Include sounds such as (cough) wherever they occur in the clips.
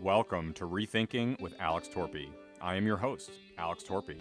Welcome to Rethinking with Alex Torpey. I am your host, Alex Torpey.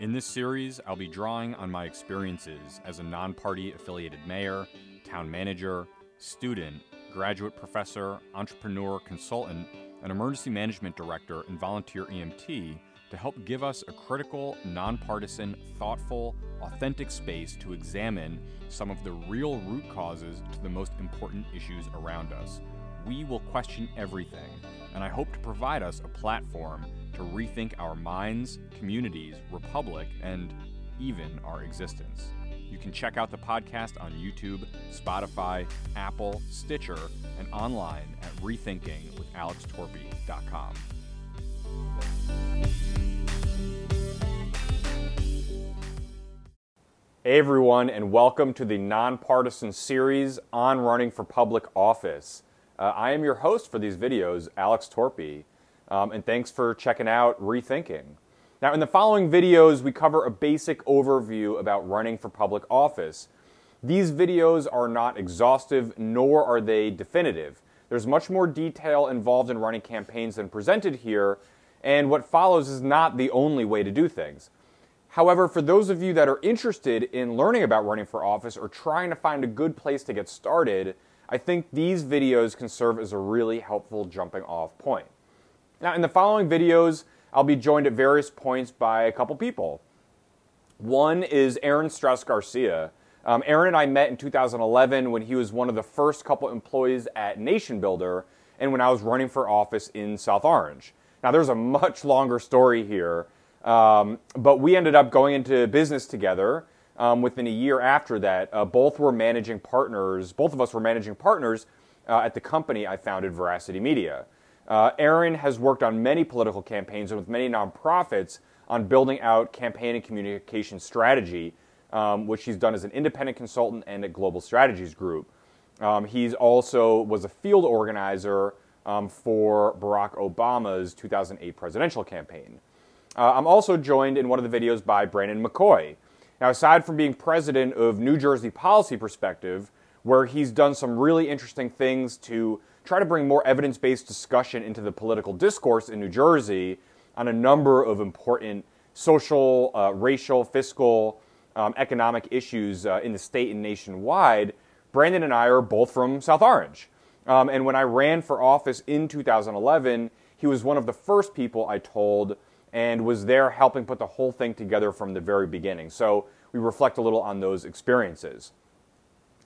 In this series, I'll be drawing on my experiences as a non party affiliated mayor, town manager, student, graduate professor, entrepreneur, consultant, and emergency management director and volunteer EMT to help give us a critical, nonpartisan, thoughtful, authentic space to examine some of the real root causes to the most important issues around us. We will question everything, and I hope to provide us a platform to rethink our minds, communities, republic, and even our existence. You can check out the podcast on YouTube, Spotify, Apple, Stitcher, and online at rethinkingwithalextorpey.com. Hey everyone, and welcome to the nonpartisan series on running for public office. Uh, I am your host for these videos, Alex Torpey, um, and thanks for checking out Rethinking. Now, in the following videos, we cover a basic overview about running for public office. These videos are not exhaustive, nor are they definitive. There's much more detail involved in running campaigns than presented here, and what follows is not the only way to do things. However, for those of you that are interested in learning about running for office or trying to find a good place to get started, I think these videos can serve as a really helpful jumping off point. Now, in the following videos, I'll be joined at various points by a couple people. One is Aaron Strauss Garcia. Um, Aaron and I met in 2011 when he was one of the first couple employees at Nation Builder and when I was running for office in South Orange. Now, there's a much longer story here, um, but we ended up going into business together um, within a year after that. Uh, both were managing partners, both of us were managing partners uh, at the company I founded, Veracity Media. Uh, Aaron has worked on many political campaigns and with many nonprofits on building out campaign and communication strategy, um, which he's done as an independent consultant and at Global Strategies Group. Um, he's also was a field organizer um, for Barack Obama's 2008 presidential campaign. Uh, I'm also joined in one of the videos by Brandon McKoy. Now, aside from being president of New Jersey Policy Perspective, where he's done some really interesting things to try to bring more evidence based discussion into the political discourse in New Jersey on a number of important social, uh, racial, fiscal, um, economic issues uh, in the state and nationwide. Brandon and I are both from South Orange. Um, and when I ran for office in 2011, he was one of the first people I told and was there helping put the whole thing together from the very beginning. So we reflect a little on those experiences.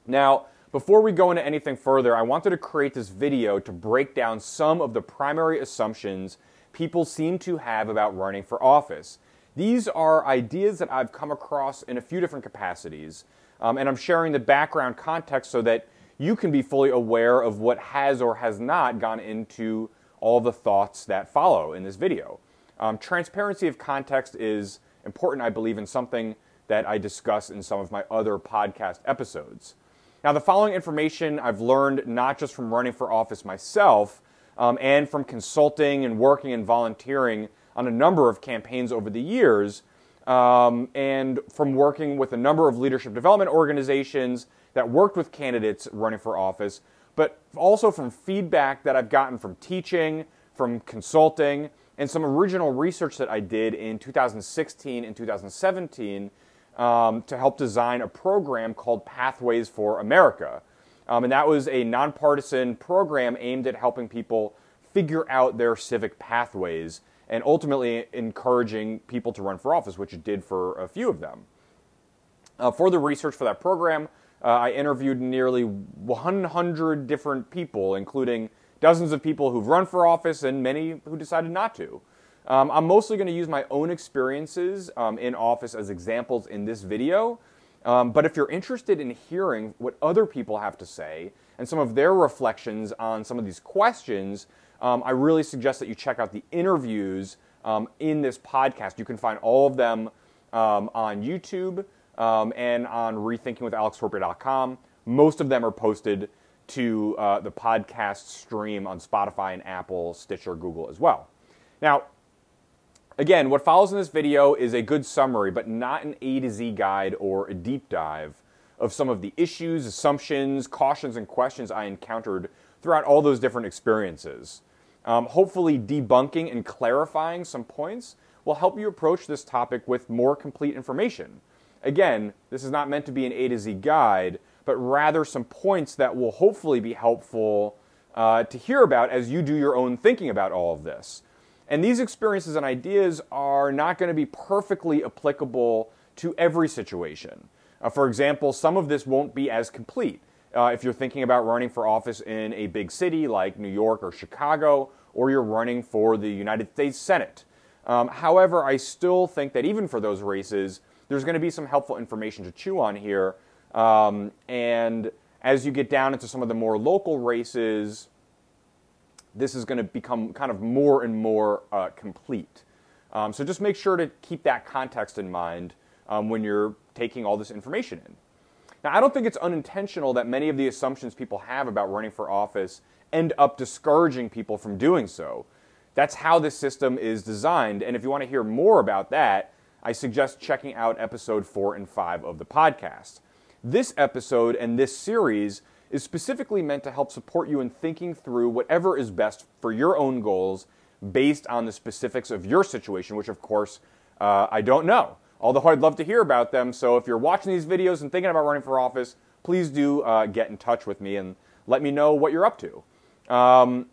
Now, before we go into anything further, I wanted to create this video to break down some of the primary assumptions people seem to have about running for office. These are ideas that I've come across in a few different capacities, um, and I'm sharing the background context so that you can be fully aware of what has or has not gone into all the thoughts that follow in this video. Um, transparency of context is important, I believe, in something that I discuss in some of my other podcast episodes. Now, the following information I've learned not just from running for office myself um, and from consulting and working and volunteering on a number of campaigns over the years, um, and from working with a number of leadership development organizations that worked with candidates running for office, but also from feedback that I've gotten from teaching, from consulting, and some original research that I did in 2016 and 2017 um, to help design a program called Pathways for America. Um, and that was a nonpartisan program aimed at helping people figure out their civic pathways and ultimately encouraging people to run for office, which it did for a few of them. Uh, for the research for that program, uh, I interviewed nearly 100 different people, including dozens of people who've run for office and many who decided not to. Um, I'm mostly going to use my own experiences um, in office as examples in this video. Um, but if you're interested in hearing what other people have to say and some of their reflections on some of these questions, um, I really suggest that you check out the interviews um, in this podcast. You can find all of them um, on YouTube and on rethinkingwithalextorpey.com. Most of them are posted to uh, the podcast stream on Spotify and Apple, Stitcher, Google as well. Now, Again, what follows in this video is a good summary, but not an A to Z guide or a deep dive of some of the issues, assumptions, cautions, and questions I encountered throughout all those different experiences. Um, hopefully, debunking and clarifying some points will help you approach this topic with more complete information. Again, this is not meant to be an A to Z guide, but rather some points that will hopefully be helpful uh, to hear about as you do your own thinking about all of this. And these experiences and ideas are not going to be perfectly applicable to every situation. Uh, for example, some of this won't be as complete. Uh, if you're thinking about running for office in a big city like New York or Chicago, or you're running for the United States Senate. Um, however, I still think that even for those races, there's going to be some helpful information to chew on here. Um, and as you get down into some of the more local races, this is going to become kind of more and more uh, complete. Um, so just make sure to keep that context in mind um, when you're taking all this information in. Now, I don't think it's unintentional that many of the assumptions people have about running for office end up discouraging people from doing so. That's how this system is designed. And if you want to hear more about that, I suggest checking out episode four and five of the podcast. This episode and this series is specifically meant to help support you in thinking through whatever is best for your own goals based on the specifics of your situation, which, of course, uh, I don't know. Although I'd love to hear about them. So if you're watching these videos and thinking about running for office, please do uh, get in touch with me and let me know what you're up to. Um,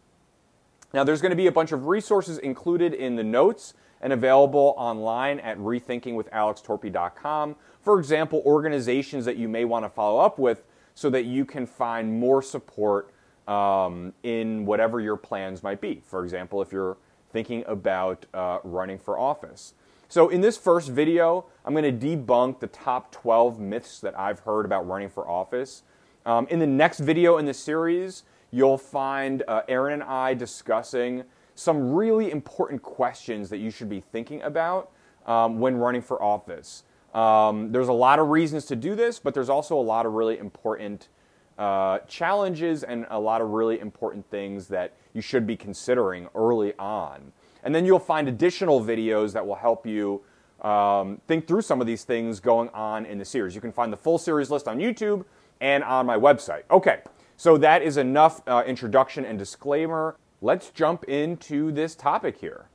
now, there's going to be a bunch of resources included in the notes and available online at rethinkingwithalextorpey.com. For example, organizations that you may want to follow up with so that you can find more support um, in whatever your plans might be. For example, if you're thinking about uh, running for office. So, in this first video, I'm going to debunk the top 12 myths that I've heard about running for office. Um, in the next video in the series, you'll find uh, Aaron and I discussing some really important questions that you should be thinking about um, when running for office. Um, there's a lot of reasons to do this, but there's also a lot of really important uh, challenges and a lot of really important things that you should be considering early on. And then you'll find additional videos that will help you um, think through some of these things going on in the series. You can find the full series list on YouTube and on my website. Okay, so that is enough uh, introduction and disclaimer. Let's jump into this topic here.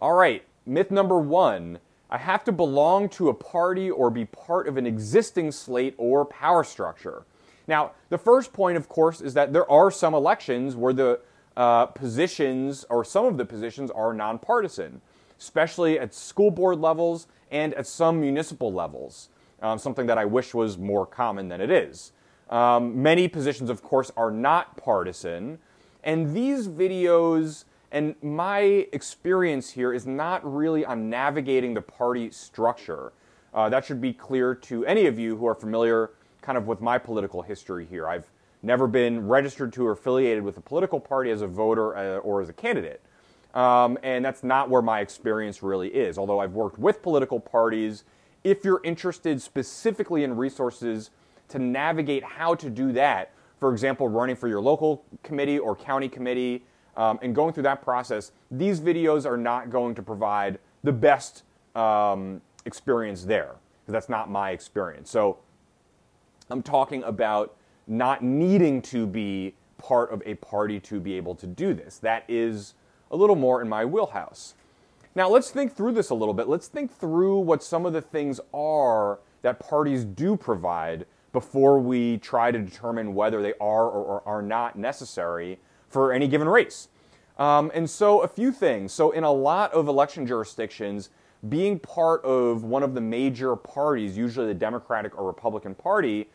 All right, myth number one I have to belong to a party or be part of an existing slate or power structure. Now, the first point, of course, is that there are some elections where the uh, positions or some of the positions are nonpartisan, especially at school board levels and at some municipal levels, um, something that I wish was more common than it is. Um, many positions, of course, are not partisan. And these videos and my experience here is not really on navigating the party structure. Uh, that should be clear to any of you who are familiar kind of with my political history here. I've never been registered to or affiliated with a political party as a voter uh, or as a candidate. Um, and that's not where my experience really is. Although I've worked with political parties, if you're interested specifically in resources to navigate how to do that. For example, running for your local committee or county committee um, and going through that process, these videos are not going to provide the best um, experience there because that's not my experience. So I'm talking about not needing to be part of a party to be able to do this. That is a little more in my wheelhouse. Now, let's think through this a little bit. Let's think through what some of the things are that parties do provide before we try to determine whether they are or are not necessary for any given race. Um, and so, a few things. So, in a lot of election jurisdictions, being part of one of the major parties, usually the Democratic or Republican Party,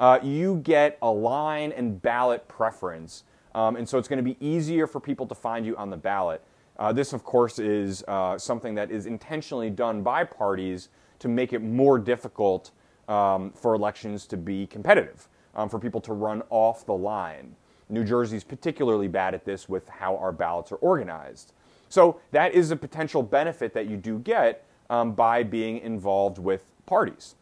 uh, you get a line and ballot preference. Um, and so, it's going to be easier for people to find you on the ballot. Uh, this, of course, is uh, something that is intentionally done by parties to make it more difficult um, for elections to be competitive, um, for people to run off the line. New Jersey's particularly bad at this with how our ballots are organized. So that is a potential benefit that you do get um, by being involved with parties.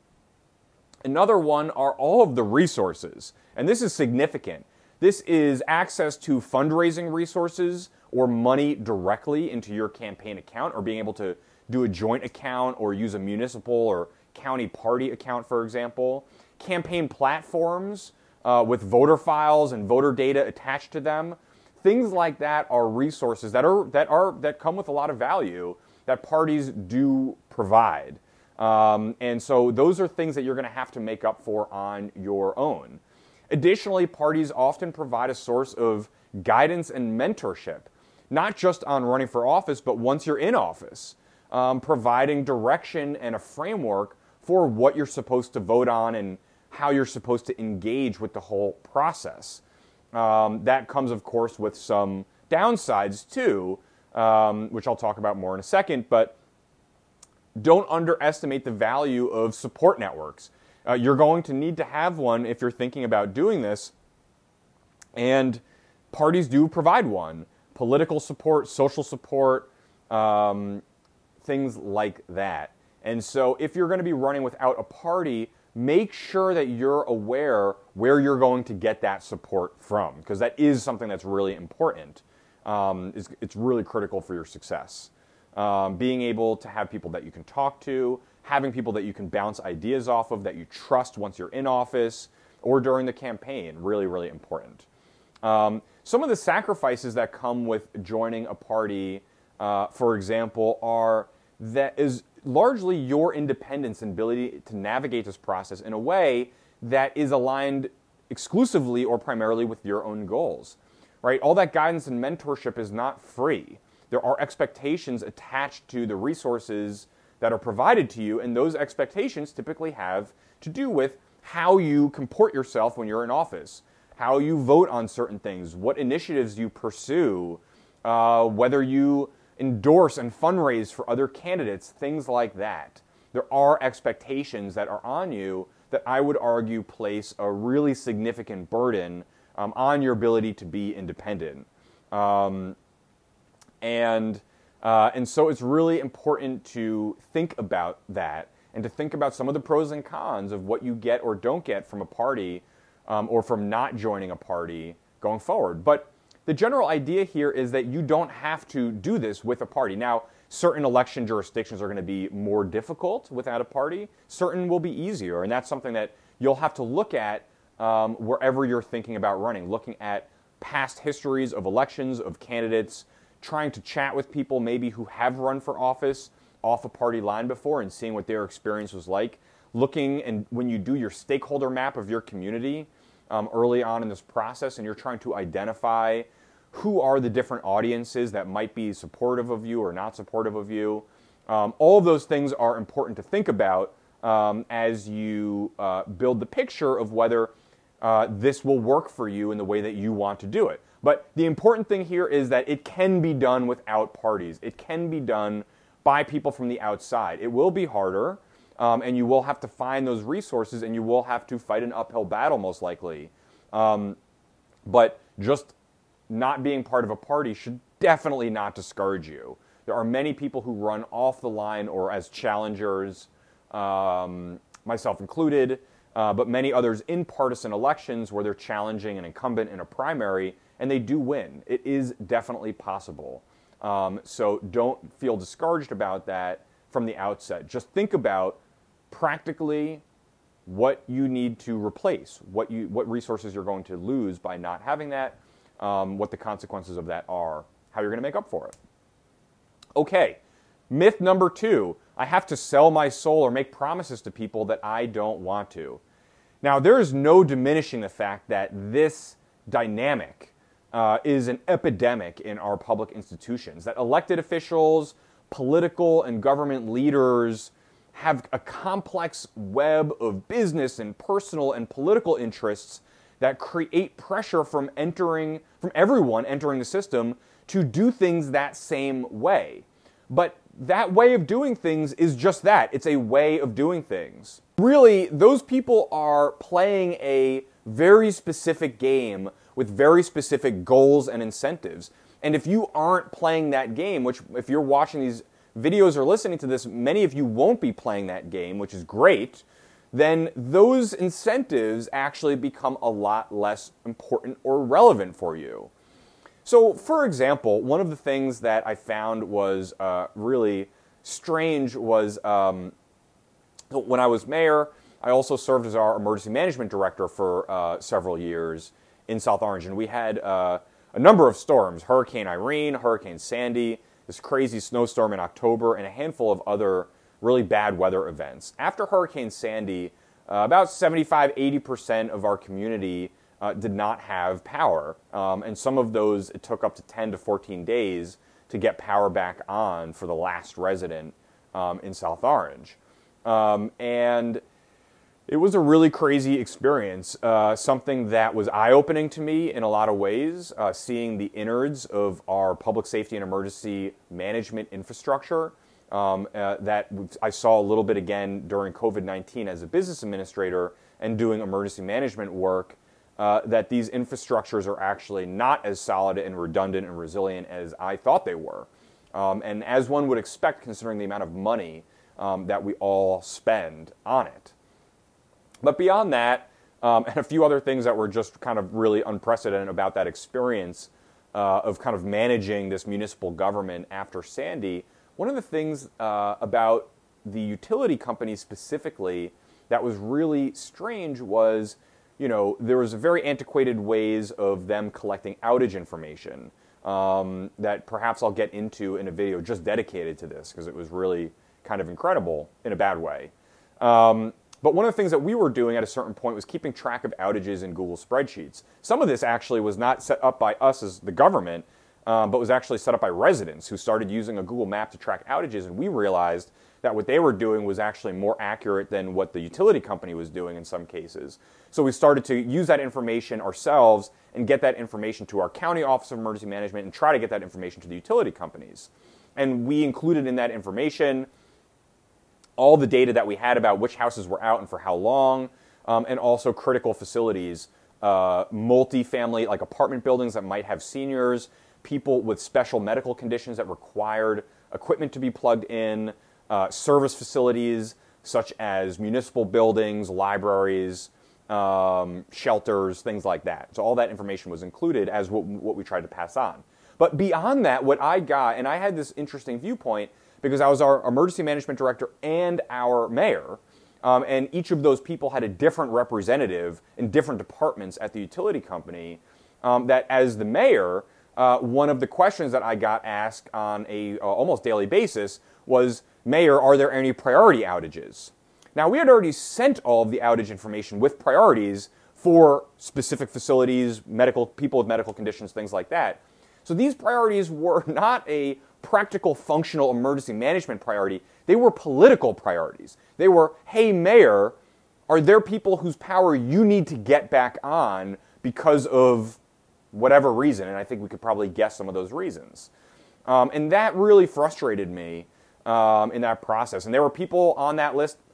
Another one are all of the resources, and this is significant. This is access to fundraising resources or money directly into your campaign account, or being able to do a joint account or use a municipal or county party account, for example, campaign platforms uh, with voter files and voter data attached to them. things like that are resources that are that are that come with a lot of value that parties do provide. Um, and so those are things that you're going to have to make up for on your own. Additionally, parties often provide a source of guidance and mentorship, not just on running for office, but once you're in office, um, providing direction and a framework for what you're supposed to vote on and how you're supposed to engage with the whole process. Um, that comes, of course, with some downsides too, um, which I'll talk about more in a second. But don't underestimate the value of support networks. Uh, you're going to need to have one if you're thinking about doing this, and parties do provide one political support, social support, um, things like that. And so, if you're going to be running without a party, make sure that you're aware where you're going to get that support from, because that is something that's really important. Um, it's, it's really critical for your success. Um, being able to have people that you can talk to, having people that you can bounce ideas off of that you trust once you're in office or during the campaign, really, really important. Um, some of the sacrifices that come with joining a party, uh, for example, are that is largely your independence and ability to navigate this process in a way that is aligned exclusively or primarily with your own goals. Right? All that guidance and mentorship is not free there are expectations attached to the resources that are provided to you, and those expectations typically have to do with how you comport yourself when you're in office, how you vote on certain things, what initiatives you pursue, uh, whether you endorse and fundraise for other candidates, things like that. There are expectations that are on you that I would argue place a really significant burden um, on your ability to be independent. Um, and, uh, and so it's really important to think about that and to think about some of the pros and cons of what you get or don't get from a party um, or from not joining a party going forward. But the general idea here is that you don't have to do this with a party. Now, certain election jurisdictions are going to be more difficult without a party, certain will be easier. And that's something that you'll have to look at um, wherever you're thinking about running, looking at past histories of elections, of candidates, trying to chat with people maybe who have run for office off a party line before and seeing what their experience was like. Looking and when you do your stakeholder map of your community um, early on in this process and you're trying to identify who are the different audiences that might be supportive of you or not supportive of you. Um, all of those things are important to think about um, as you uh, build the picture of whether uh, this will work for you in the way that you want to do it. But the important thing here is that it can be done without parties. It can be done by people from the outside. It will be harder, um, and you will have to find those resources, and you will have to fight an uphill battle most likely. Um, but just not being part of a party should definitely not discourage you. There are many people who run off the line or as challengers, um, myself included, uh, but many others in partisan elections where they're challenging an incumbent in a primary and they do win. It is definitely possible. Um, so don't feel discouraged about that from the outset. Just think about practically what you need to replace, what you what resources you're going to lose by not having that, um, what the consequences of that are, how you're going to make up for it. Okay, myth number two: I have to sell my soul or make promises to people that I don't want to. Now, there is no diminishing the fact that this dynamic uh, is an epidemic in our public institutions. That elected officials, political and government leaders have a complex web of business and personal and political interests that create pressure from entering from everyone entering the system to do things that same way. But that way of doing things is just that. It's a way of doing things. Really, those people are playing a very specific game with very specific goals and incentives. And if you aren't playing that game, which if you're watching these videos or listening to this, many of you won't be playing that game, which is great, then those incentives actually become a lot less important or relevant for you. So, for example, one of the things that I found was uh, really strange was um, when I was mayor, I also served as our emergency management director for uh, several years in South Orange, and we had uh, a number of storms Hurricane Irene, Hurricane Sandy, this crazy snowstorm in October, and a handful of other really bad weather events. After Hurricane Sandy, uh, about 75 80% of our community uh, did not have power. Um, and some of those, it took up to 10 to 14 days to get power back on for the last resident um, in South Orange. Um, and it was a really crazy experience, uh, something that was eye opening to me in a lot of ways, uh, seeing the innards of our public safety and emergency management infrastructure. Um, uh, that I saw a little bit again during COVID 19 as a business administrator and doing emergency management work. Uh, that these infrastructures are actually not as solid and redundant and resilient as I thought they were. Um, and as one would expect, considering the amount of money um, that we all spend on it. But beyond that, um, and a few other things that were just kind of really unprecedented about that experience uh, of kind of managing this municipal government after Sandy, one of the things uh, about the utility company specifically that was really strange was, you know, there was very antiquated ways of them collecting outage information um, that perhaps I'll get into in a video just dedicated to this because it was really kind of incredible in a bad way. Um, but one of the things that we were doing at a certain point was keeping track of outages in Google spreadsheets. Some of this actually was not set up by us as the government, um, but was actually set up by residents who started using a Google map to track outages. And we realized that what they were doing was actually more accurate than what the utility company was doing in some cases. So we started to use that information ourselves and get that information to our county office of emergency management and try to get that information to the utility companies. And we included in that information all the data that we had about which houses were out and for how long, um, and also critical facilities, uh, multi-family like apartment buildings that might have seniors, people with special medical conditions that required equipment to be plugged in, uh, service facilities such as municipal buildings, libraries, um, shelters, things like that. So all that information was included as what, what we tried to pass on. But beyond that, what I got, and I had this interesting viewpoint because I was our emergency management director and our mayor. Um, and each of those people had a different representative in different departments at the utility company. Um, that as the mayor, uh, one of the questions that I got asked on a uh, almost daily basis was, "Mayor, are there any priority outages?" Now we had already sent all of the outage information with priorities for specific facilities, medical people with medical conditions, things like that. So these priorities were (laughs) not a practical, functional emergency management priority. They were political priorities. They were, hey, mayor, are there people whose power you need to get back on because of whatever reason? And I think we could probably guess some of those reasons. Um, and that really frustrated me um, in that process. And there were people on that list. (laughs)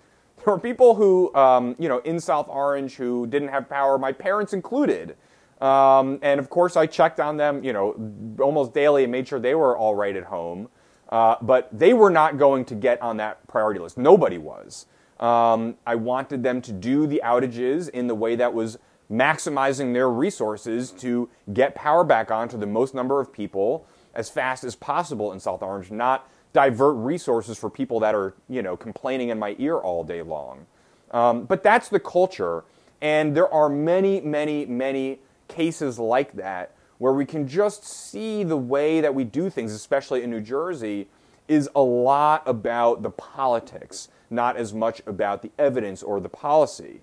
There were people who, um, you know, in South Orange who didn't have power, my parents included. Um, and of course, I checked on them, you know, almost daily and made sure they were all right at home. Uh, but they were not going to get on that priority list. Nobody was. Um, I wanted them to do the outages in the way that was maximizing their resources to get power back on to the most number of people as fast as possible in South Orange, not divert resources for people that are, you know, complaining in my ear all day long. Um, but that's the culture, and there are many, many, many cases like that where we can just see the way that we do things, especially in New Jersey, is a lot about the politics, not as much about the evidence or the policy.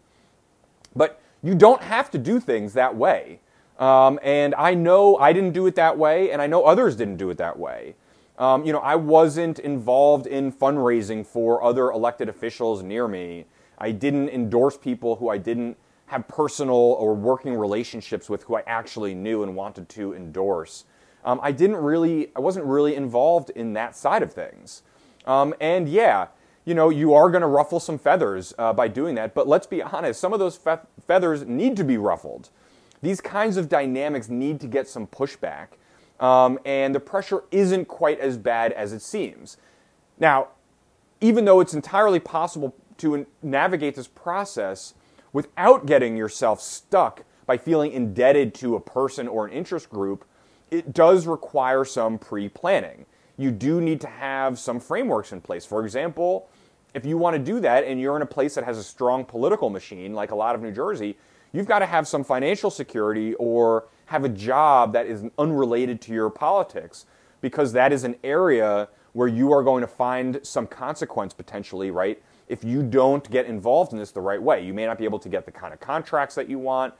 But you don't have to do things that way. Um, and I know I didn't do it that way, and I know others didn't do it that way. Um, you know, I wasn't involved in fundraising for other elected officials near me. I didn't endorse people who I didn't have personal or working relationships with who I actually knew and wanted to endorse. Um, I didn't really, I wasn't really involved in that side of things. Um, and yeah, you know, you are going to ruffle some feathers uh, by doing that. But let's be honest, some of those fe- feathers need to be ruffled. These kinds of dynamics need to get some pushback. Um, and the pressure isn't quite as bad as it seems. Now, even though it's entirely possible to navigate this process without getting yourself stuck by feeling indebted to a person or an interest group, it does require some pre planning. You do need to have some frameworks in place. For example, if you want to do that and you're in a place that has a strong political machine, like a lot of New Jersey, you've got to have some financial security or have a job that is unrelated to your politics because that is an area where you are going to find some consequence potentially, right? If you don't get involved in this the right way, you may not be able to get the kind of contracts that you want.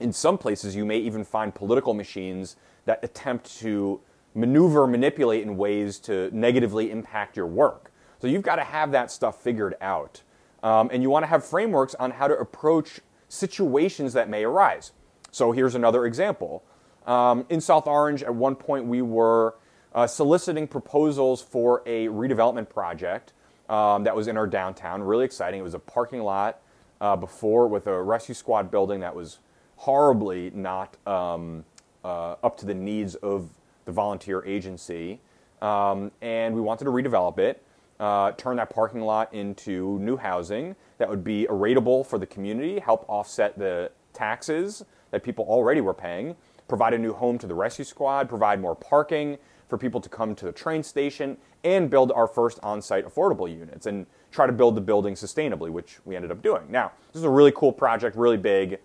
In some places, you may even find political machines that attempt to maneuver, manipulate in ways to negatively impact your work. So you've got to have that stuff figured out. Um, and you want to have frameworks on how to approach situations that may arise. So here's another example. Um, in South Orange, at one point, we were uh, soliciting proposals for a redevelopment project um, that was in our downtown. Really exciting. It was a parking lot uh, before with a rescue squad building that was horribly not um, uh, up to the needs of the volunteer agency. Um, and we wanted to redevelop it, uh, turn that parking lot into new housing that would be rateable for the community, help offset the taxes that people already were paying, provide a new home to the rescue squad, provide more parking for people to come to the train station, and build our first on site affordable units and try to build the building sustainably, which we ended up doing. Now, this is a really cool project, really big.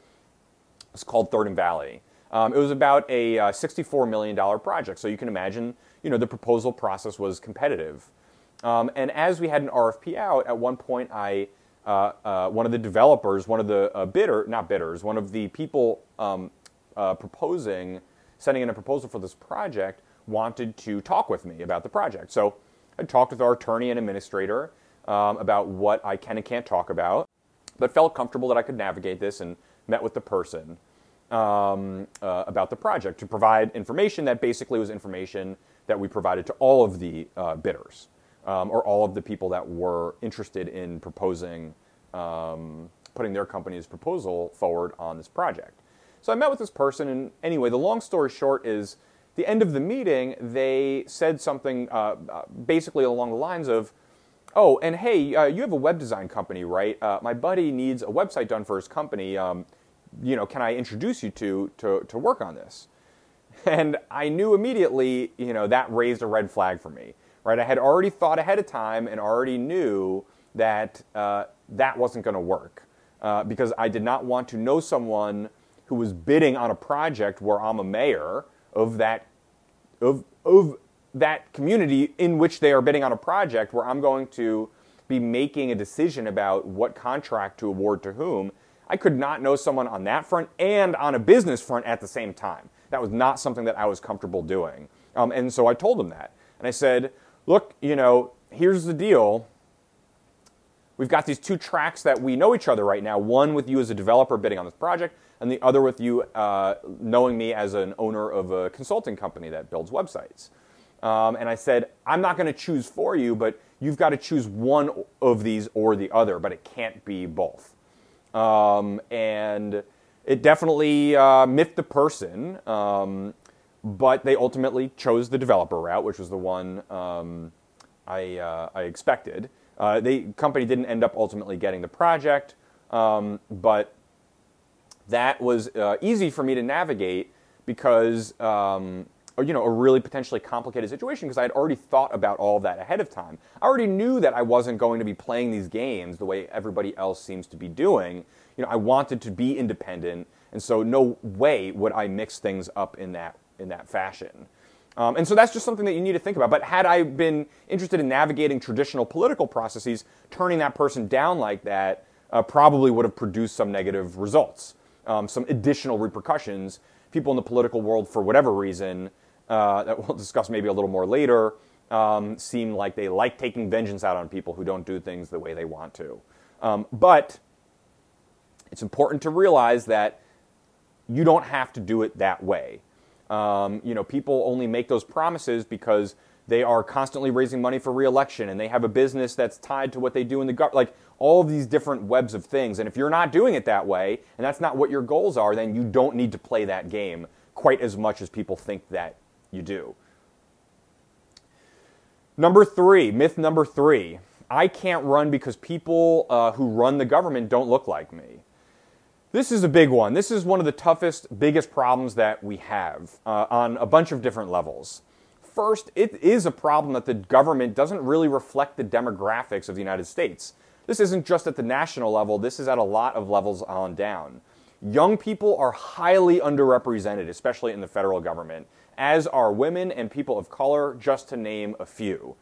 It's called Third and Valley. Um, it was about a uh, $64 million project, so you can imagine, you know, the proposal process was competitive. Um, and as we had an RFP out, at one point, I uh, uh, one of the developers, one of the uh, bidder, not bidders, one of the people um, uh, proposing, sending in a proposal for this project, wanted to talk with me about the project. So I talked with our attorney and administrator um, about what I can and can't talk about, but felt comfortable that I could navigate this and met with the person um, uh, about the project to provide information that basically was information that we provided to all of the uh, bidders um, or all of the people that were interested in proposing, um, putting their company's proposal forward on this project. So I met with this person, and anyway, the long story short is the end of the meeting, they said something uh, uh basically along the lines of, Oh, and hey, uh, you have a web design company, right? Uh, my buddy needs a website done for his company. You know, can I introduce you to, to, to work on this? And I knew immediately, you know, that raised a red flag for me, right? I had already thought ahead of time and already knew that uh, that wasn't going to work uh, because I did not want to know someone who was bidding on a project where I'm a mayor of that of of that community in which they are bidding on a project where I'm going to be making a decision about what contract to award to whom I could not know someone on that front and on a business front at the same time. That was not something that I was comfortable doing. Um, and so I told him that. And I said, look, you know, here's the deal. We've got these two tracks that we know each other right now one with you as a developer bidding on this project, and the other with you uh, knowing me as an owner of a consulting company that builds websites. Um, and I said, I'm not going to choose for you, but you've got to choose one of these or the other, but it can't be both. Um, and it definitely uh, miffed the person, um, but they ultimately chose the developer route, which was the one um, I, uh, I, expected. Uh, the company didn't end up ultimately getting the project, um, but that was uh, easy for me to navigate because um, you know, a really potentially complicated situation because I had already thought about all that ahead of time. I already knew that I wasn't going to be playing these games the way everybody else seems to be doing. You know, I wanted to be independent, and so no way would I mix things up in that in that fashion. Um, and so that's just something that you need to think about. But had I been interested in navigating traditional political processes, turning that person down like that uh, probably would have produced some negative results, um, some additional repercussions. People in the political world, for whatever reason, uh, that we'll discuss maybe a little more later, um, seem like they like taking vengeance out on people who don't do things the way they want to. Um, but it's important to realize that you don't have to do it that way. Um, you know, people only make those promises because they are constantly raising money for reelection and they have a business that's tied to what they do in the government. Like all of these different webs of things. And if you're not doing it that way and that's not what your goals are, then you don't need to play that game quite as much as people think that you do. Number three, myth number three I can't run because people uh, who run the government don't look like me. This is a big one. This is one of the toughest, biggest problems that we have uh, on a bunch of different levels. First, it is a problem that the government doesn't really reflect the demographics of the United States. This isn't just at the national level, this is at a lot of levels on down. Young people are highly underrepresented, especially in the federal government, as are women and people of color, just to name a few.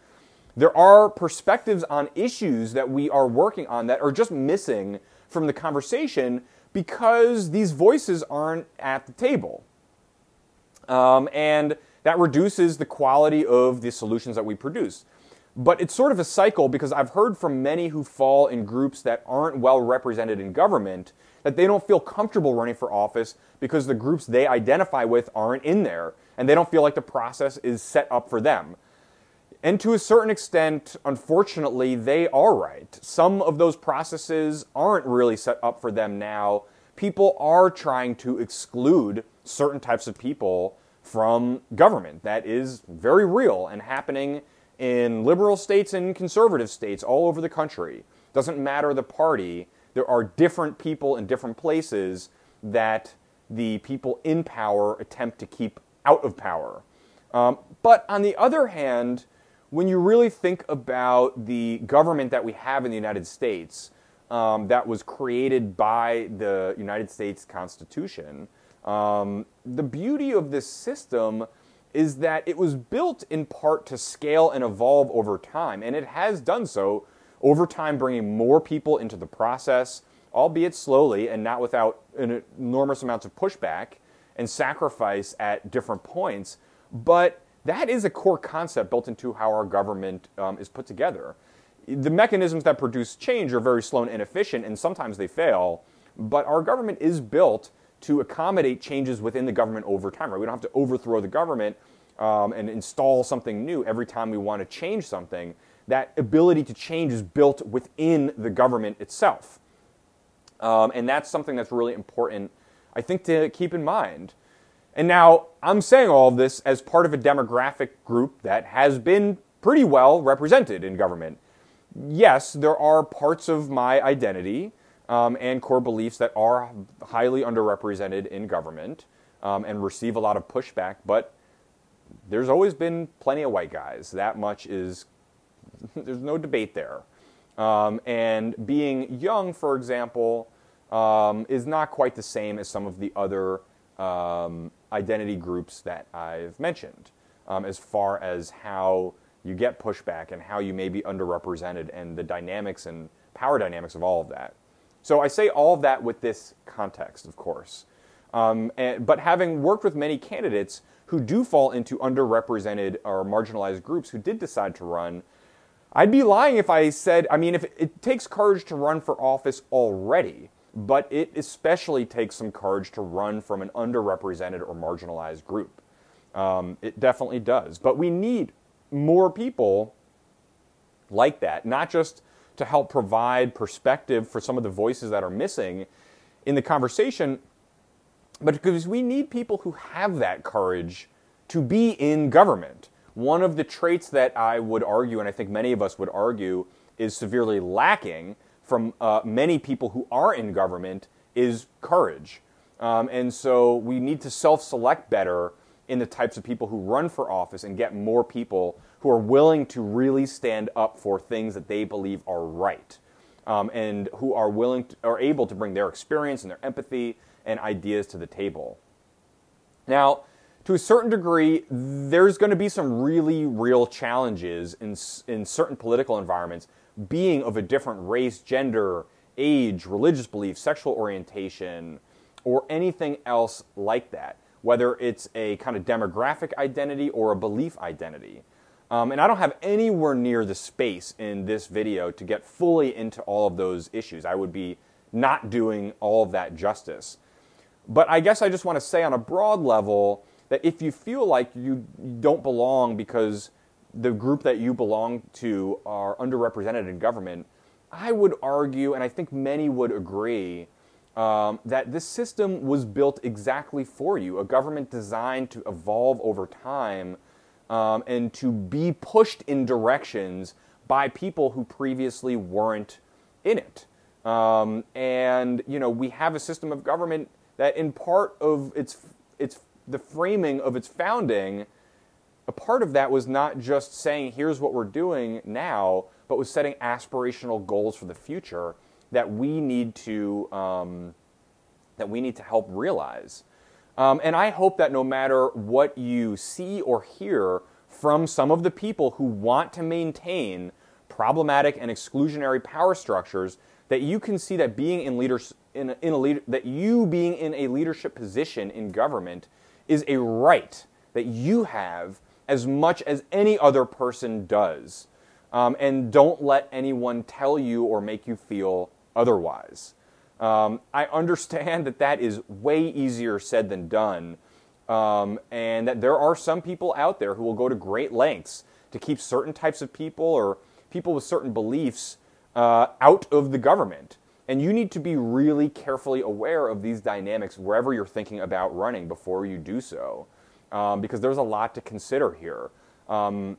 There are perspectives on issues that we are working on that are just missing from the conversation because these voices aren't at the table. Um, and that reduces the quality of the solutions that we produce. But it's sort of a cycle because I've heard from many who fall in groups that aren't well represented in government that they don't feel comfortable running for office because the groups they identify with aren't in there and they don't feel like the process is set up for them. And to a certain extent, unfortunately, they are right. Some of those processes aren't really set up for them now. People are trying to exclude certain types of people from government. That is very real and happening in liberal states and conservative states all over the country. Doesn't matter the party, there are different people in different places that the people in power attempt to keep out of power. Um, but on the other hand, when you really think about the government that we have in the United States, um, that was created by the United States Constitution, um, the beauty of this system is that it was built in part to scale and evolve over time, and it has done so over time, bringing more people into the process, albeit slowly and not without enormous amounts of pushback and sacrifice at different points. But that is a core concept built into how our government um, is put together. The mechanisms that produce change are very slow and inefficient, and sometimes they fail. But our government is built to accommodate changes within the government over time. Right? We don't have to overthrow the government um, and install something new every time we want to change something. That ability to change is built within the government itself. Um, and that's something that's really important, I think, to keep in mind. And now I'm saying all of this as part of a demographic group that has been pretty well represented in government. Yes, there are parts of my identity um, and core beliefs that are highly underrepresented in government um, and receive a lot of pushback, but there's always been plenty of white guys. That much is, (laughs) there's no debate there. Um, and being young, for example, um, is not quite the same as some of the other um, identity groups that I've mentioned, um, as far as how you get pushback and how you may be underrepresented and the dynamics and power dynamics of all of that. So I say all of that with this context, of course. Um, and, but having worked with many candidates who do fall into underrepresented or marginalized groups who did decide to run, I'd be lying if I said, I mean, if it, takes courage to run for office already, but it especially takes some courage to run from an underrepresented or marginalized group. Um, it definitely does. But we need more people like that, not just to help provide perspective for some of the voices that are missing in the conversation, but because we need people who have that courage to be in government. One of the traits that I would argue, and I think many of us would argue, is severely lacking from uh, many people who are in government is courage. Um, and so we need to self select better in the types of people who run for office and get more people who are willing to really stand up for things that they believe are right um, and who are willing to, are able to bring their experience and their empathy and ideas to the table. Now, to a certain degree, there's going to be some really real challenges in, in certain political environments being of a different race, gender, age, religious belief, sexual orientation, or anything else like that, whether it's a kind of demographic identity or a belief identity. Um, and I don't have anywhere near the space in this video to get fully into all of those issues. I would be not doing all of that justice. But I guess I just want to say on a broad level that if you feel like you don't belong because the group that you belong to are underrepresented in government, I would argue, and I think many would agree, um, that this system was built exactly for you. A government designed to evolve over time um, and to be pushed in directions by people who previously weren't in it. Um, and you know, we have a system of government that, in part of its its the framing of its founding, a part of that was not just saying, here's what we're doing now, but was setting aspirational goals for the future that we need to um, that we need to help realize. Um, and I hope that no matter what you see or hear from some of the people who want to maintain problematic and exclusionary power structures, that you can see that being in leaders in a, in a leader, that you being in a leadership position in government is a right that you have as much as any other person does. Um, and don't let anyone tell you or make you feel otherwise. Um, I understand that that is way easier said than done, um, and that there are some people out there who will go to great lengths to keep certain types of people or people with certain beliefs uh, out of the government. And you need to be really carefully aware of these dynamics wherever you're thinking about running before you do so, um, because there's a lot to consider here. Um,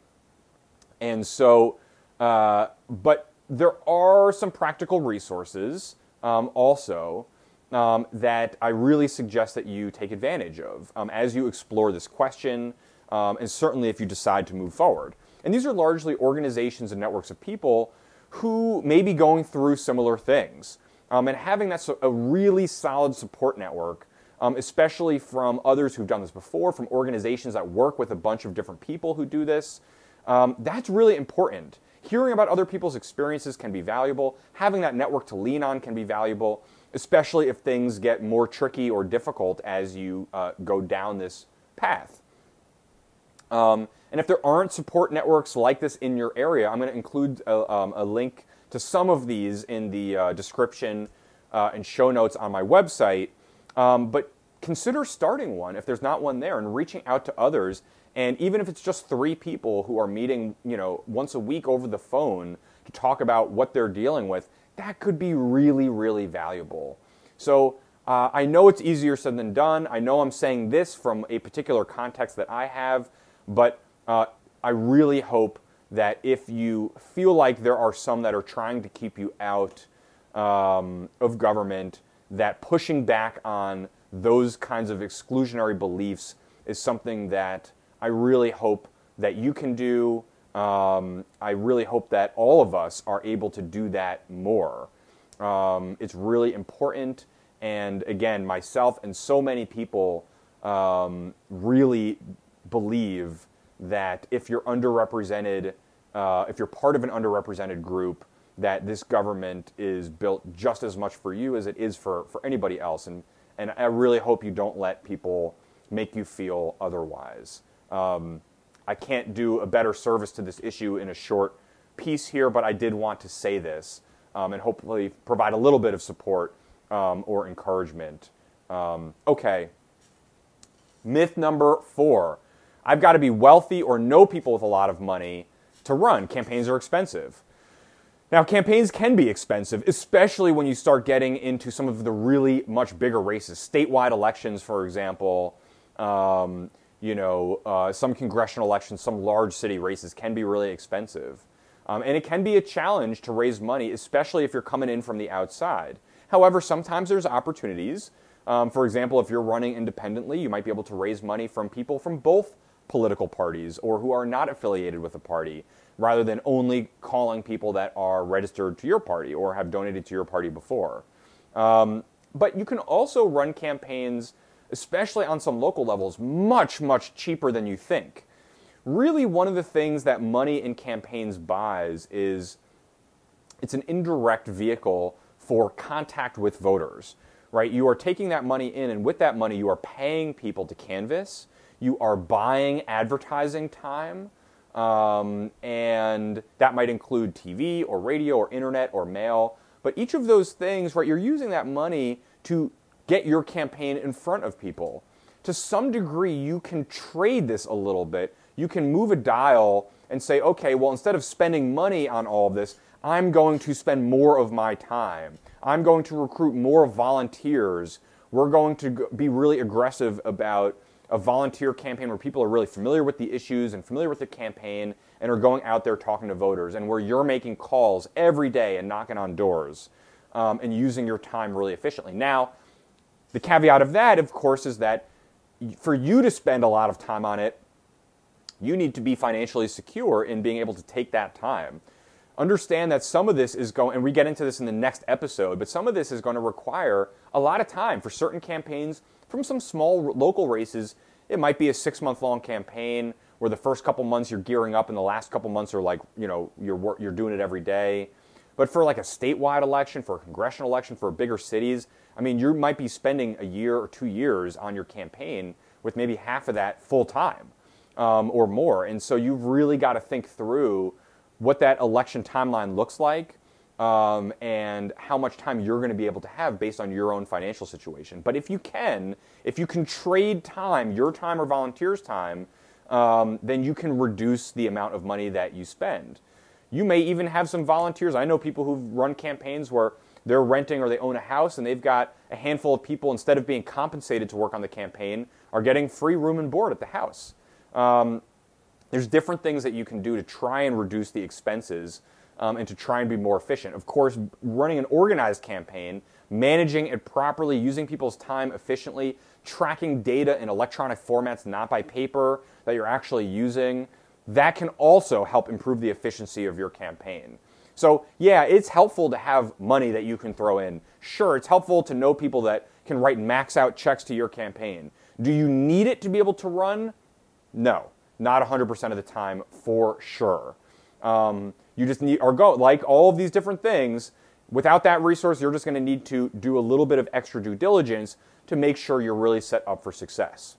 and so, uh, but there are some practical resources um, also um, that I really suggest that you take advantage of um, as you explore this question, um, and certainly if you decide to move forward. And these are largely organizations and networks of people who may be going through similar things. Um, and having that so, a really solid support network, um, especially from others who've done this before, from organizations that work with a bunch of different people who do this, that's really important. Hearing about other people's experiences can be valuable. Having that network to lean on can be valuable, especially if things get more tricky or difficult as you uh, go down this path. Um, and if there aren't support networks like this in your area, I'm going to include a, um, a, link to some of these in the uh, description uh, and show notes on my website. Um, but consider starting one if there's not one there and reaching out to others and even if it's just three people who are meeting, you know, once a week over the phone to talk about what they're dealing with, that could be really, really valuable. So uh, I know it's easier said than done. I know I'm saying this from a particular context that I have, but uh, I really hope that if you feel like there are some that are trying to keep you out um, of government, that pushing back on those kinds of exclusionary beliefs is something that I really hope that you can do. Um, I really hope that all of us are able to do that more. Um, it's really important. And again, myself and so many people um, really believe that if you're underrepresented, uh, if you're part of an underrepresented group, that this government is built just as much for you as it is for, for anybody else. And, and I really hope you don't let people make you feel otherwise. Um, I can't do a better service to this issue in a short piece here, but I did want to say this um, and hopefully provide a little bit of support um, or encouragement. Um, okay. Myth number four I've got to be wealthy or know people with a lot of money to run. Campaigns are expensive. Now, campaigns can be expensive, especially when you start getting into some of the really much bigger races. Statewide elections, for example, um, you know, uh, some congressional elections, some large city races can be really expensive. Um, and it can be a challenge to raise money, especially if you're coming in from the outside. However, sometimes there's opportunities. Um, for example, if you're running independently, you might be able to raise money from people from both political parties or who are not affiliated with a party, rather than only calling people that are registered to your party or have donated to your party before. Um, but you can also run campaigns especially on some local levels, much, much cheaper than you think. Really, one of the things that money in campaigns buys is it's an indirect vehicle for contact with voters, right? You are taking that money in, and with that money, you are paying people to canvass. You are buying advertising time, um, and that might include TV or radio or internet or mail. But each of those things, right, you're using that money to get your campaign in front of people. To some degree, you can trade this a little bit. You can move a dial and say, okay, well, instead of spending money on all of this, I'm going to spend more of my time. I'm going to recruit more volunteers. We're going to be really aggressive about a volunteer campaign where people are really familiar with the issues and familiar with the campaign and are going out there talking to voters, and where you're making calls every day and knocking on doors um, and using your time really efficiently. Now, the caveat of that, of course, is that for you to spend a lot of time on it, you need to be financially secure in being able to take that time. Understand that some of this is going, and we get into this in the next episode, but some of this is going to require a lot of time for certain campaigns. From some small local races, it might be a six month long campaign where the first couple months you're gearing up and the last couple months are like, you know, you're, you're doing it every day. But for like a statewide election, for a congressional election, for bigger cities, I mean, you might be spending a year or two years on your campaign with maybe half of that full time um, or more. And so you've really got to think through what that election timeline looks like um, and how much time you're going to be able to have based on your own financial situation. But if you can, if you can trade time, your time or volunteers' time, um, then you can reduce the amount of money that you spend. You may even have some volunteers. I know people who've run campaigns where they're renting or they own a house and they've got a handful of people, instead of being compensated to work on the campaign, are getting free room and board at the house. Um, there's different things that you can do to try and reduce the expenses um, and to try and be more efficient. Of course, running an organized campaign, managing it properly, using people's time efficiently, tracking data in electronic formats, not by paper, that you're actually using, that can also help improve the efficiency of your campaign. So, yeah, it's helpful to have money that you can throw in. Sure, it's helpful to know people that can write max out checks to your campaign. Do you need it to be able to run? No, not 100% of the time for sure. Um, you just need, or go, like all of these different things, without that resource, you're just going to need to do a little bit of extra due diligence to make sure you're really set up for success.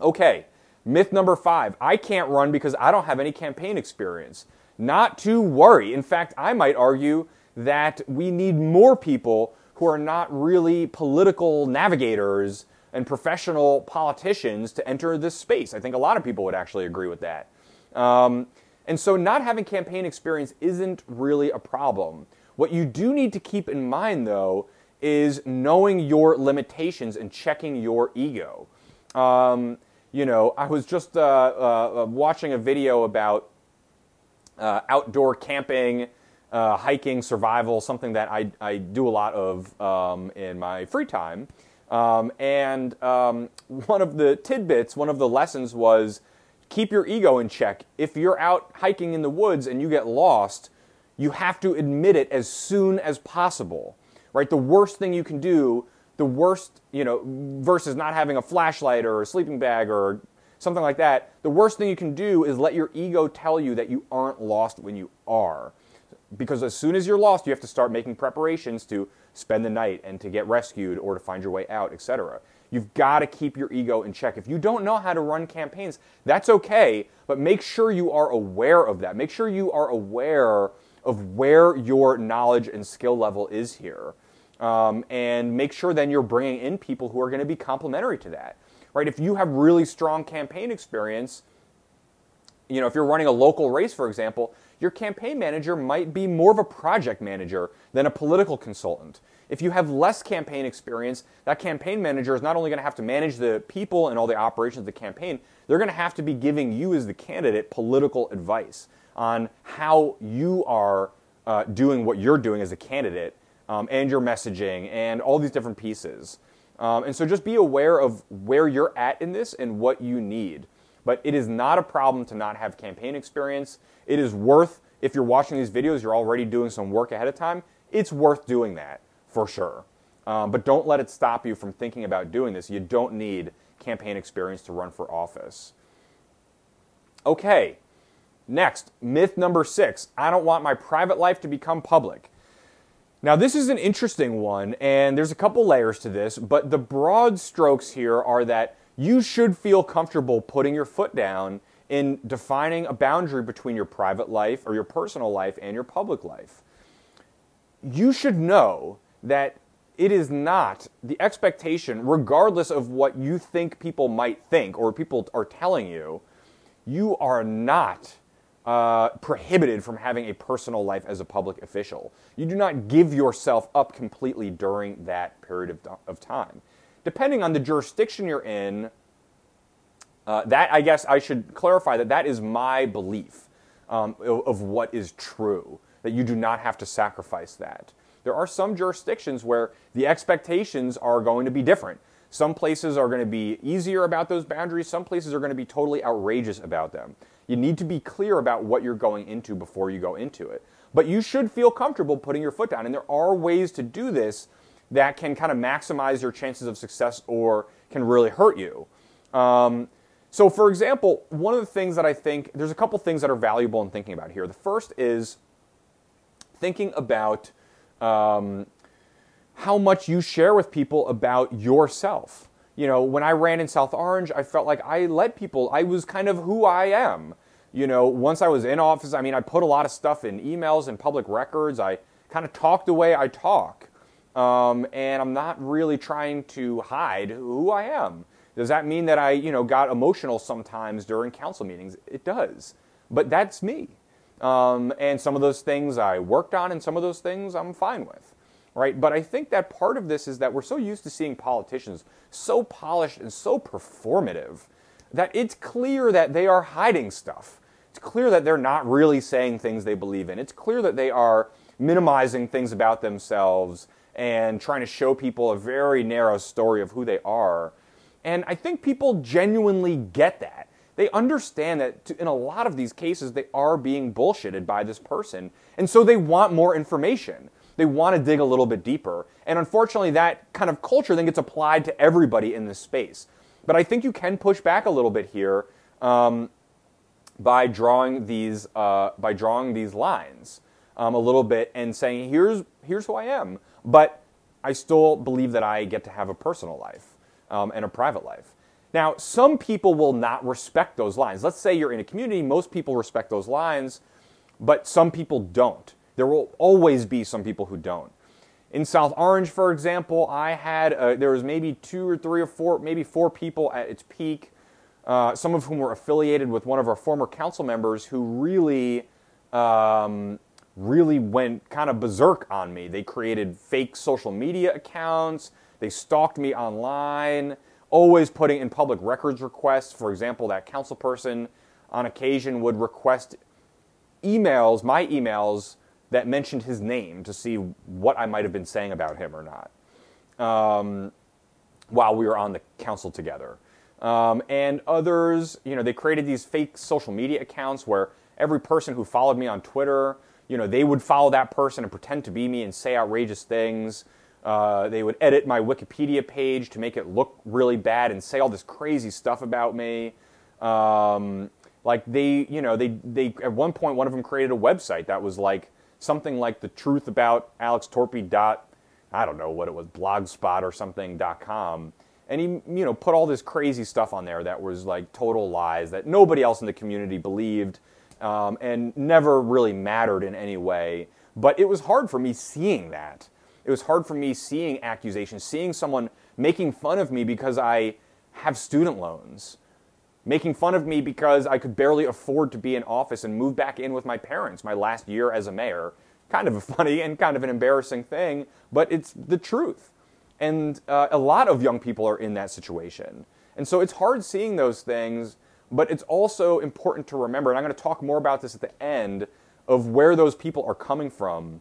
Okay, myth number five I can't run because I don't have any campaign experience. Not to worry. In fact, I might argue that we need more people who are not really political navigators and professional politicians to enter this space. I think a lot of people would actually agree with that. Um, and so, not having campaign experience isn't really a problem. What you do need to keep in mind, though, is knowing your limitations and checking your ego. Um, you know, I was just uh, uh, watching a video about uh, outdoor camping, uh, hiking, survival, something that I, I do a lot of um, in my free time. Um, and um, one of the tidbits, one of the lessons was keep your ego in check. If you're out hiking in the woods and you get lost, you have to admit it as soon as possible. Right? The worst thing you can do, the worst, you know, versus not having a flashlight or a sleeping bag or something like that, the worst thing you can do is let your ego tell you that you aren't lost when you are. Because as soon as you're lost, you have to start making preparations to spend the night and to get rescued or to find your way out, etc. You've got to keep your ego in check. If you don't know how to run campaigns, that's okay, but make sure you are aware of that. Make sure you are aware of where your knowledge and skill level is here. Um, and make sure then you're bringing in people who are going to be complementary to that. Right? If you have really strong campaign experience, you know, if you're running a local race, for example, your campaign manager might be more of a project manager than a political consultant. If you have less campaign experience, that campaign manager is not only going to have to manage the people and all the operations of the campaign, they're going to have to be giving you, as the candidate, political advice on how you are uh, doing what you're doing as a candidate um, and your messaging and all these different pieces. Um, and so just be aware of where you're at in this and what you need. But it is not a problem to not have campaign experience. It is worth, if you're watching these videos, you're already doing some work ahead of time, it's worth doing that for sure. Um, but don't let it stop you from thinking about doing this. You don't need campaign experience to run for office. Okay, next, myth number six I don't want my private life to become public. Now, this is an interesting one, and there's a couple layers to this, but the broad strokes here are that you should feel comfortable putting your foot down in defining a boundary between your private life or your personal life and your public life. You should know that it is not the expectation, regardless of what you think people might think or people are telling you, you are not uh, prohibited from having a personal life as a public official. You do not give yourself up completely during that period of, of time depending on the jurisdiction you're in, uh, that I guess I should clarify that that is my belief um, of, of what is true, that you do not have to sacrifice that. There are some jurisdictions where the expectations are going to be different. Some places are going to be easier about those boundaries, some places are going to be totally outrageous about them. You need to be clear about what you're going into before you go into it. But you should feel comfortable putting your foot down. And there are ways to do this that can kind of maximize your chances of success or can really hurt you. Um, so, for example, one of the things that I think there's a couple things that are valuable in thinking about here. The first is thinking about um, how much you share with people about yourself. You know, when I ran in South Orange, I felt like I let people, I was kind of who I am. You know, once I was in office, I mean, I put a lot of stuff in emails and public records. I kind of talk the way I talk. Um, and I'm not really trying to hide who I am. Does that mean that I, you know, got emotional sometimes during council meetings? It does. But that's me. Um, and some of those things I worked on, and some of those things I'm fine with. Right? But I think that part of this is that we're so used to seeing politicians so polished and so performative that it's clear that they are hiding stuff. It's clear that they're not really saying things they believe in. It's clear that they are minimizing things about themselves and trying to show people a very narrow story of who they are. And I think people genuinely get that. They understand that in a lot of these cases, they are being bullshitted by this person. And so they want more information. They want to dig a little bit deeper. And unfortunately, that kind of culture then gets applied to everybody in this space. But I think you can push back a little bit here um, by drawing these uh, by drawing these lines um, a little bit and saying, "Here's here's who I am." But I still believe that I get to have a personal life um, and a private life. Now, some people will not respect those lines. Let's say you're in a community, most people respect those lines, but some people don't. There will always be some people who don't. In South Orange, for example, I had, uh, there was maybe two or three or four, maybe four people at its peak, uh, some of whom were affiliated with one of our former council members who really um, really went kind of berserk on me. They created fake social media accounts, they stalked me online, always putting in public records requests. For example, that council person on occasion would request emails, my emails, that mentioned his name to see what I might have been saying about him or not um, while we were on the council together. Um, and others, you know, they created these fake social media accounts where every person who followed me on Twitter you know, they would follow that person and pretend to be me and say outrageous things. Uh, they would edit my Wikipedia page to make it look really bad and say all this crazy stuff about me. Um, like they, you know, they, they at one point one of them created a website that was like something like the truth about Alex Torpey dot, I don't know what it was, blogspot or something dot com. And he, you know, put all this crazy stuff on there that was like total lies that nobody else in the community believed um, and never really mattered in any way. But it was hard for me seeing that. It was hard for me seeing accusations, seeing someone making fun of me because I have student loans, making fun of me because I could barely afford to be in office and move back in with my parents my last year as a mayor. Kind of a (laughs) funny and kind of an embarrassing thing, but it's the truth. And uh, a lot of young people are in that situation. And so it's hard seeing those things but it's also important to remember, and I'm going to talk more about this at the end, of where those people are coming from.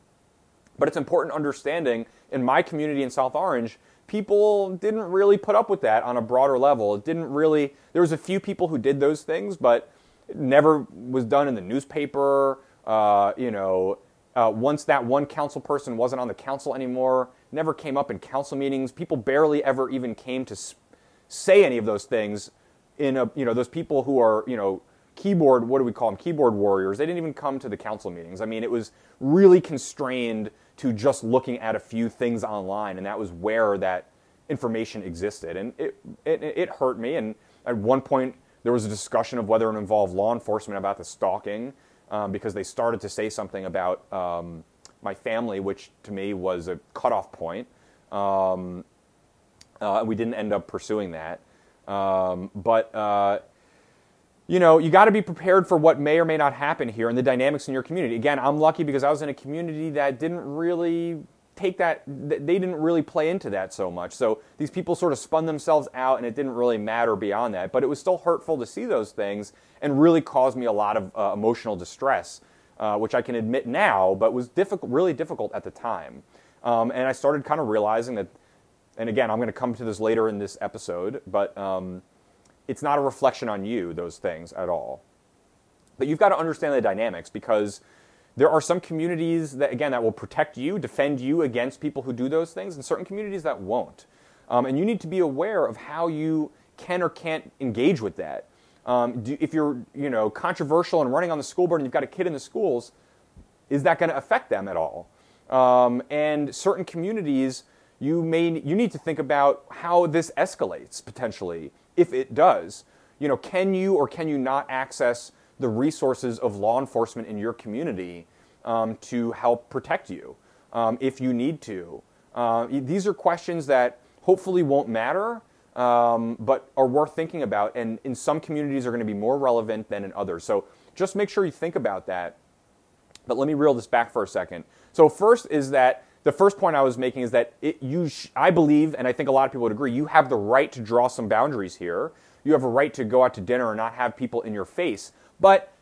But it's important understanding in my community in South Orange, people didn't really put up with that on a broader level. It didn't really, there was a few people who did those things, but it never was done in the newspaper. Uh, you know, uh, once that one council person wasn't on the council anymore, never came up in council meetings. People barely ever even came to say any of those things in a you know those people who are you know keyboard what do we call them keyboard warriors they didn't even come to the council meetings. I mean it was really constrained to just looking at a few things online and that was where that information existed. And it it, it hurt me. And at one point there was a discussion of whether it involved law enforcement about the stalking um, because they started to say something about um, my family which to me was a cutoff point. Um, uh, we didn't end up pursuing that um, but uh, you know, you got to be prepared for what may or may not happen here and the dynamics in your community. Again, I'm lucky because I was in a community that didn't really take that, they didn't really play into that so much. So these people sort of spun themselves out and it didn't really matter beyond that. But it was still hurtful to see those things and really caused me a lot of uh, emotional distress, uh, which I can admit now, but was difficult, really difficult at the time. Um, and I started kind of realizing that and again, I'm going to come to this later in this episode, but um, it's not a reflection on you, those things at all. But you've got to understand the dynamics because there are some communities that, again, that will protect you, defend you against people who do those things, and certain communities that won't. Um, and you need to be aware of how you can or can't engage with that. Um, do, if you're, you know, controversial and running on the school board and you've got a kid in the schools, is that going to affect them at all? Um, and certain communities, you may you need to think about how this escalates potentially, if it does. You know, can you or can you not access the resources of law enforcement in your community um, to help protect you um, if you need to? Uh, these are questions that hopefully won't matter, um, but are worth thinking about. And in some communities are going to be more relevant than in others. So just make sure you think about that. But let me reel this back for a second. So first is that the first point I was making is that it, you, sh- I believe, and I think a lot of people would agree, you have the right to draw some boundaries here. You have a right to go out to dinner and not have people in your face. But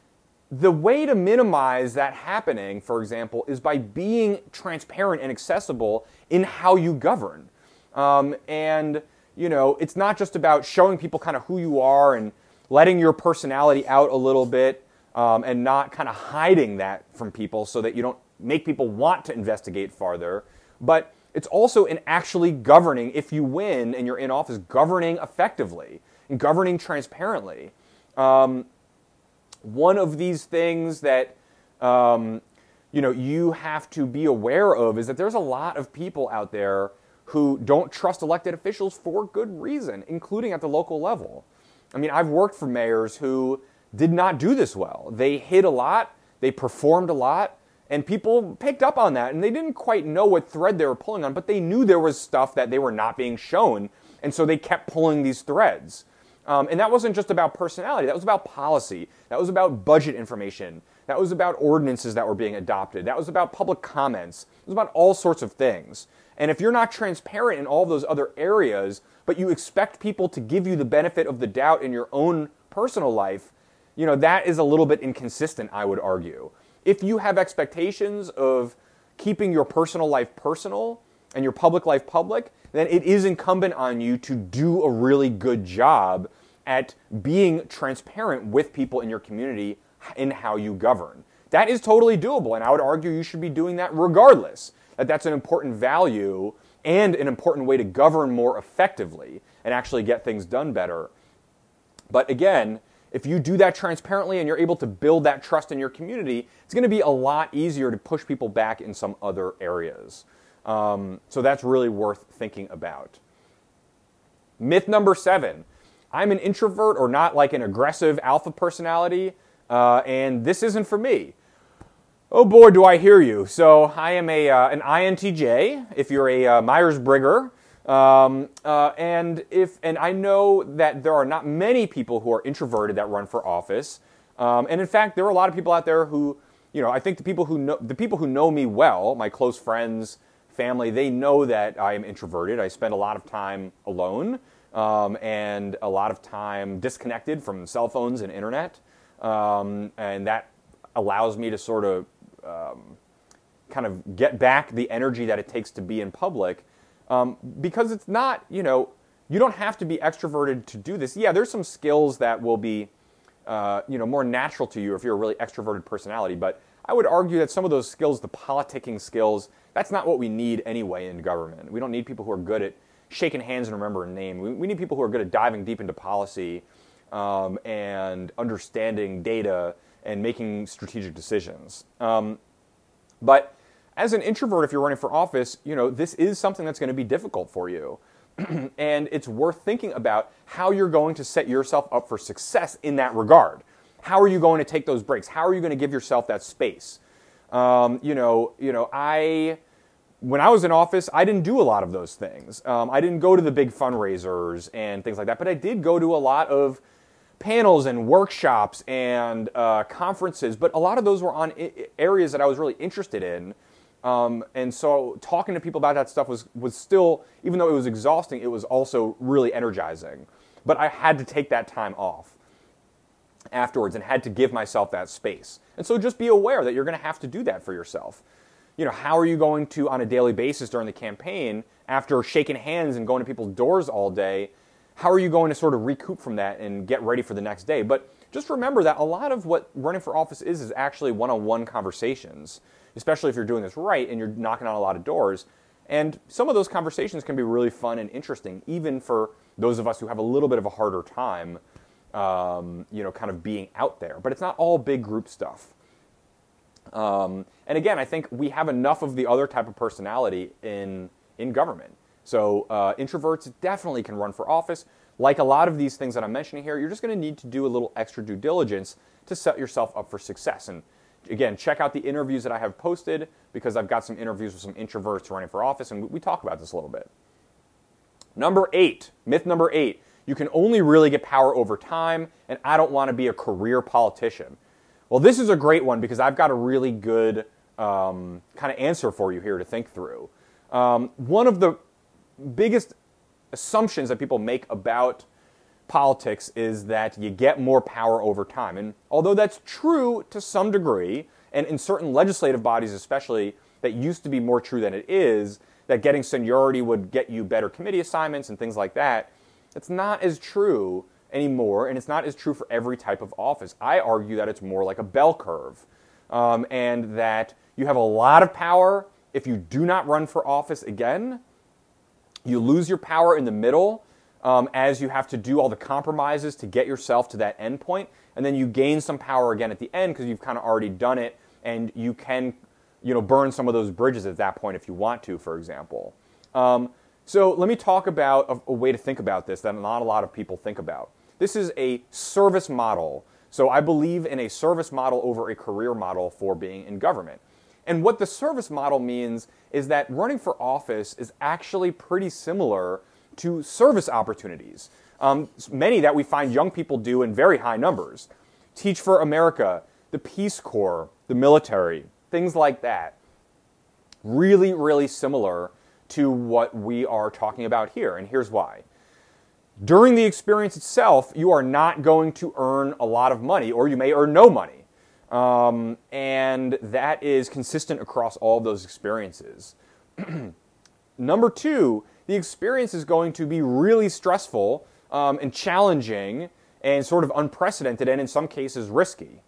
the way to minimize that happening, for example, is by being transparent and accessible in how you govern. Um, and, you know, it's not just about showing people kind of who you are and letting your personality out a little bit um, and not kind of hiding that from people so that you don't make people want to investigate farther. But it's also in actually governing, if you win and you're in office, governing effectively and governing transparently. Um, one of these things that um, you know you have to be aware of is that there's a lot of people out there who don't trust elected officials for good reason, including at the local level. I mean, I've worked for mayors who did not do this well. They hid a lot, they performed a lot, and people picked up on that and they didn't quite know what thread they were pulling on, but they knew there was stuff that they were not being shown, and so they kept pulling these threads. Um, and that wasn't just about personality, that was about policy, that was about budget information, that was about ordinances that were being adopted, that was about public comments, it was about all sorts of things. And if you're not transparent in all those other areas, but you expect people to give you the benefit of the doubt in your own personal life, you know, that is a little bit inconsistent, I would argue. If you have expectations of keeping your personal life personal and your public life public, then it is incumbent on you to do a really good job at being transparent with people in your community in how you govern. That is totally doable, and I would argue you should be doing that regardless. That that's an important value and an important way to govern more effectively and actually get things done better. But again, if you do that transparently and you're able to build that trust in your community, it's going to be a lot easier to push people back in some other areas. Um, so that's really worth thinking about. Myth number seven I'm an introvert or not like an aggressive alpha personality, uh, and this isn't for me. Oh boy, do I hear you. So I am a, uh, an INTJ, if you're a uh, Myers-Brigger. Um, uh, and if and I know that there are not many people who are introverted that run for office. Um, and in fact, there are a lot of people out there who, you know, I think the people who know the people who know me well, my close friends, family, they know that I am introverted. I spend a lot of time alone um, and a lot of time disconnected from cell phones and internet. Um, and that allows me to sort of um, kind of get back the energy that it takes to be in public um, because it's not, you know, you don't have to be extroverted to do this. Yeah, there's some skills that will be, uh, you know, more natural to you if you're a really extroverted personality. But I would argue that some of those skills, the politicking skills, that's not what we need anyway in government. We don't need people who are good at shaking hands and remembering name. We, we need people who are good at diving deep into policy um, and understanding data and making strategic decisions. Um, but as an introvert, if you're running for office, you know this is something that's going to be difficult for you, (clears throat) and it's worth thinking about how you're going to set yourself up for success in that regard. How are you going to take those breaks? How are you going to give yourself that space? Um, you know, you know, I when I was in office, I didn't do a lot of those things. Um, I didn't go to the big fundraisers and things like that, but I did go to a lot of panels and workshops and uh, conferences. But a lot of those were on areas that I was really interested in. Um, and so talking to people about that stuff was, was still, even though it was exhausting, it was also really energizing. But I had to take that time off afterwards and had to give myself that space. And so just be aware that you're going to have to do that for yourself you know, how are you going to, on a daily basis during the campaign, after shaking hands and going to people's doors all day, how are you going to sort of recoup from that and get ready for the next day? But just remember that a lot of what running for office is is actually one-on-one conversations, especially if you're doing this right and you're knocking on a lot of doors. And some of those conversations can be really fun and interesting, even for those of us who have a little bit of a harder time, um, you know, kind of being out there. But it's not all big group stuff. Um, and again, I think we have enough of the other type of personality in in government. So uh, introverts definitely can run for office. Like a lot of these things that I'm mentioning here, you're just going to need to do a little extra due diligence to set yourself up for success. And again, check out the interviews that I have posted because I've got some interviews with some introverts running for office, and we talk about this a little bit. Number eight, myth number eight, you can only really get power over time, and I don't want to be a career politician. Well, this is a great one because I've got a really good um, kind of answer for you here to think through. Um, one of the biggest assumptions that people make about politics is that you get more power over time. And although that's true to some degree, and in certain legislative bodies especially, that used to be more true than it is, that getting seniority would get you better committee assignments and things like that, it's not as true anymore, and it's not as true for every type of office. I argue that it's more like a bell curve, um, and that you have a lot of power if you do not run for office again. You lose your power in the middle um, as you have to do all the compromises to get yourself to that end point, and then you gain some power again at the end because you've kind of already done it, and you can, you know, burn some of those bridges at that point if you want to, for example. Um, so let me talk about a, a way to think about this that not a lot of people think about. This is a service model. So I believe in a service model over a career model for being in government. And what the service model means is that running for office is actually pretty similar to service opportunities. Um, many that we find young people do in very high numbers. Teach for America, the Peace Corps, the military, things like that. Really, really similar to what we are talking about here. And here's why. During the experience itself, you are not going to earn a lot of money, or you may earn no money. Um, and that is consistent across all of those experiences. (clears throat) Number two, the experience is going to be really stressful um, and challenging and sort of unprecedented and in some cases risky.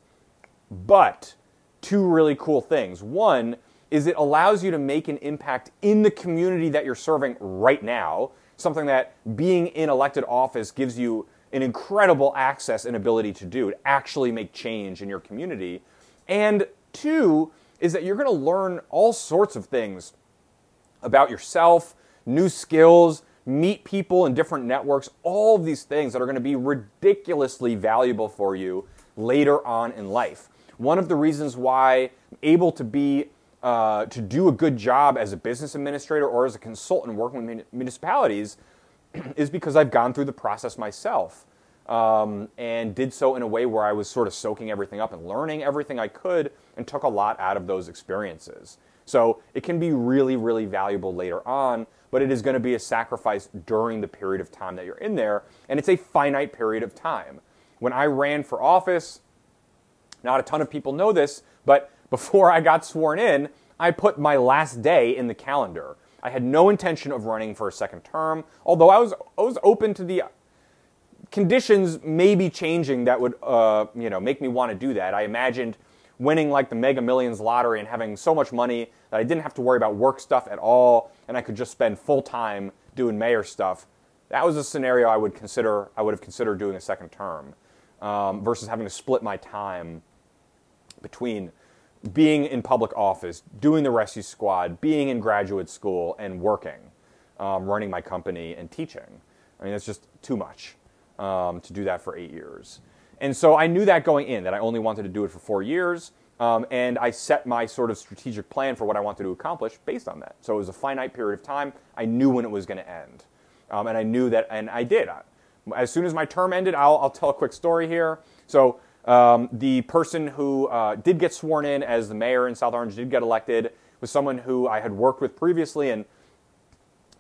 But two really cool things. One is it allows you to make an impact in the community that you're serving right now, something that being in elected office gives you an incredible access and ability to do, to actually make change in your community. And two is that you're going to learn all sorts of things about yourself, new skills, meet people in different networks, all of these things that are going to be ridiculously valuable for you later on in life. One of the reasons why I'm able to be uh, to do a good job as a business administrator or as a consultant working with municipalities (clears throat) is because I've gone through the process myself um, and did so in a way where I was sort of soaking everything up and learning everything I could and took a lot out of those experiences. So it can be really, really valuable later on, but it is going to be a sacrifice during the period of time that you're in there, and it's a finite period of time. When I ran for office, not a ton of people know this, but before I got sworn in, I put my last day in the calendar. I had no intention of running for a second term, although I was, I was open to the conditions maybe changing that would uh, you know make me want to do that. I imagined winning like the Mega Millions lottery and having so much money that I didn't have to worry about work stuff at all, and I could just spend full time doing mayor stuff. That was a scenario I would consider. I would have considered doing a second term um, versus having to split my time between being in public office, doing the rescue squad, being in graduate school, and working, um, running my company and teaching. I mean, it's just too much um, to do that for eight years. And so I knew that going in, that I only wanted to do it for four years. Um, and I set my sort of strategic plan for what I wanted to accomplish based on that. So it was a finite period of time. I knew when it was going to end. Um, and I knew that, and I did. As soon as my term ended, I'll, I'll tell a quick story here. So um, the person who uh, did get sworn in as the mayor in South Orange did get elected was someone who I had worked with previously and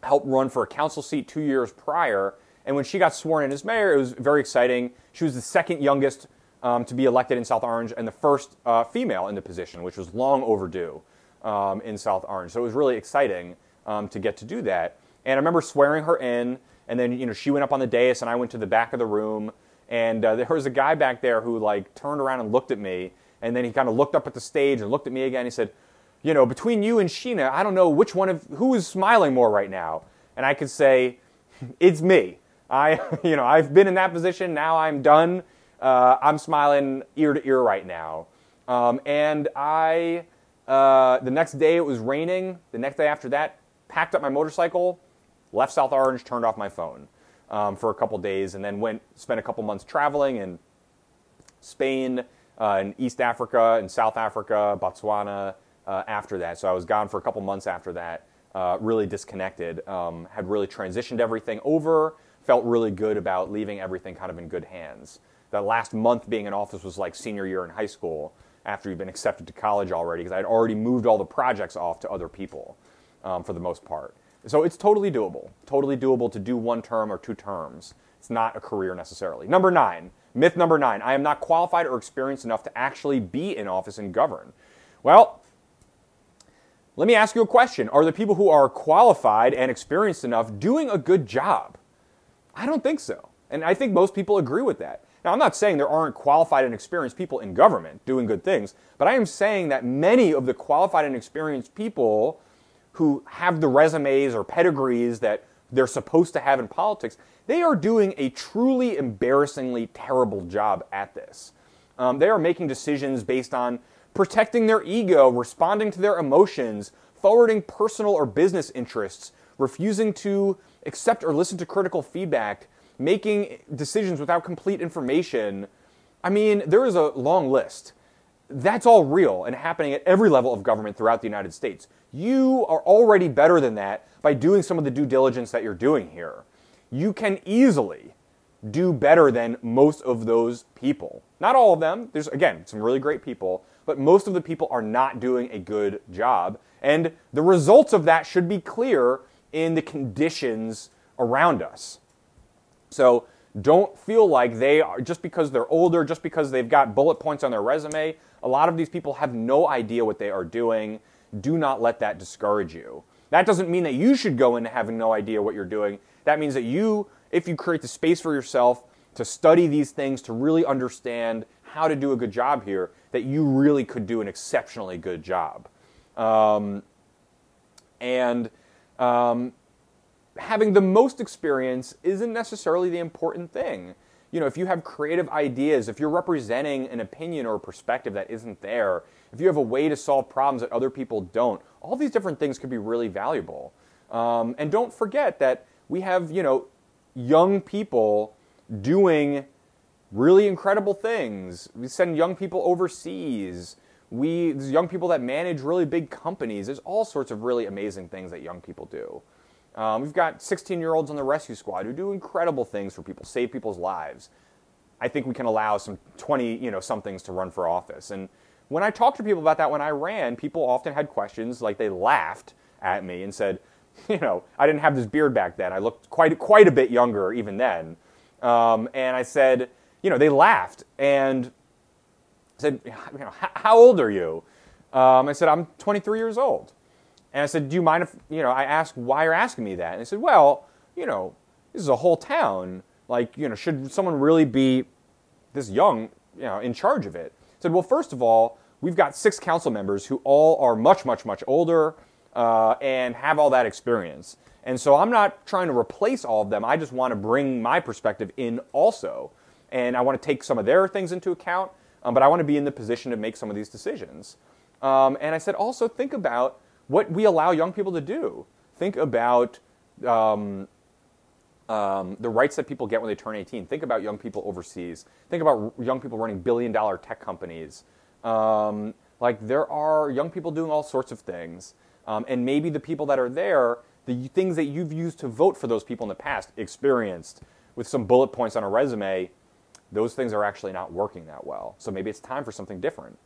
helped run for a council seat two years prior. And when she got sworn in as mayor, it was very exciting. She was the second youngest um, to be elected in South Orange and the first uh, female in the position, which was long overdue. um, in South Orange. So it was really exciting um, to get to do that. And I remember swearing her in, and then you know she went up on the dais, and I went to the back of the room, and uh, there was a guy back there who like turned around and looked at me, and then he kind of looked up at the stage and looked at me again. He said, "You know, between you and Sheena, I don't know which one of who is smiling more right now." And I could say, "It's me. I, (laughs) you know, I've been in that position. Now I'm done. Uh, I'm smiling ear to ear right now." Um, and I, uh, the next day it was raining. The next day after that, packed up my motorcycle, left South Orange, turned off my phone um, for a couple days, and then went spent a couple months traveling in Spain, uh, in East Africa, in South Africa, Botswana. Uh, after that, so I was gone for a couple months after that. Uh, really disconnected. Um, had really transitioned everything over. Felt really good about leaving everything kind of in good hands. That last month being in office was like senior year in high school after you've been accepted to college already because I'd already moved all the projects off to other people um, for the most part. So it's totally doable. Totally doable to do one term or two terms. It's not a career necessarily. Number nine, myth number nine I am not qualified or experienced enough to actually be in office and govern. Well, let me ask you a question. Are the people who are qualified and experienced enough doing a good job? I don't think so. And I think most people agree with that. Now, I'm not saying there aren't qualified and experienced people in government doing good things, but I am saying that many of the qualified and experienced people who have the resumes or pedigrees that they're supposed to have in politics, they are doing a truly embarrassingly terrible job at this. Um, they are making decisions based on protecting their ego, responding to their emotions, forwarding personal or business interests, refusing to accept or listen to critical feedback, making decisions without complete information. I mean, there is a long list. That's all real and happening at every level of government throughout the United States. You are already better than that by doing some of the due diligence that you're doing here. You can easily do better than most of those people. Not all of them. There's, again, some really great people, but most of the people are not doing a good job. And the results of that should be clear in the conditions around us. So don't feel like they are, just because they're older, just because they've got bullet points on their resume, a lot of these people have no idea what they are doing. Do not let that discourage you. That doesn't mean that you should go into having no idea what you're doing. That means that you, if you create the space for yourself to study these things, to really understand how to do a good job here, that you really could do an exceptionally good job. Um, and um, having the most experience isn't necessarily the important thing. You know, if you have creative ideas, if you're representing an opinion or a perspective that isn't there, if you have a way to solve problems that other people don't, all these different things could be really valuable. Um, and don't forget that we have, you know, young people doing really incredible things. We send young people overseas. We, there's young people that manage really big companies. There's all sorts of really amazing things that young people do. Um, we've got 16 year olds on the rescue squad who do incredible things for people, save people's lives. I think we can allow some 20, you know, somethings to run for office. And when I talked to people about that when I ran, people often had questions like they laughed at me and said, (laughs) you know, I didn't have this beard back then. I looked quite quite a bit younger even then. Um, and I said, you know, they laughed and said, you know, how old are you? Um, I said, I'm 23 years old. And I said, Do you mind if, you know, I asked why you're asking me that? And they said, Well, you know, this is a whole town. Like, you know, should someone really be this young, you know, in charge of it? I said, Well, first of all, we've got six council members who all are much, much, much older uh, and have all that experience. And so I'm not trying to replace all of them. I just want to bring my perspective in also. And I want to take some of their things into account, um, but I want to be in the position to make some of these decisions. Um, and I said, also think about what we allow young people to do. Think about um, um, the rights that people get when they turn 18. Think about young people overseas. Think about young people running billion dollar tech companies. Um, like there are young people doing all sorts of things. Um, and maybe the people that are there, the things that you've used to vote for those people in the past, experienced with some bullet points on a resume, those things are actually not working that well. So maybe it's time for something different.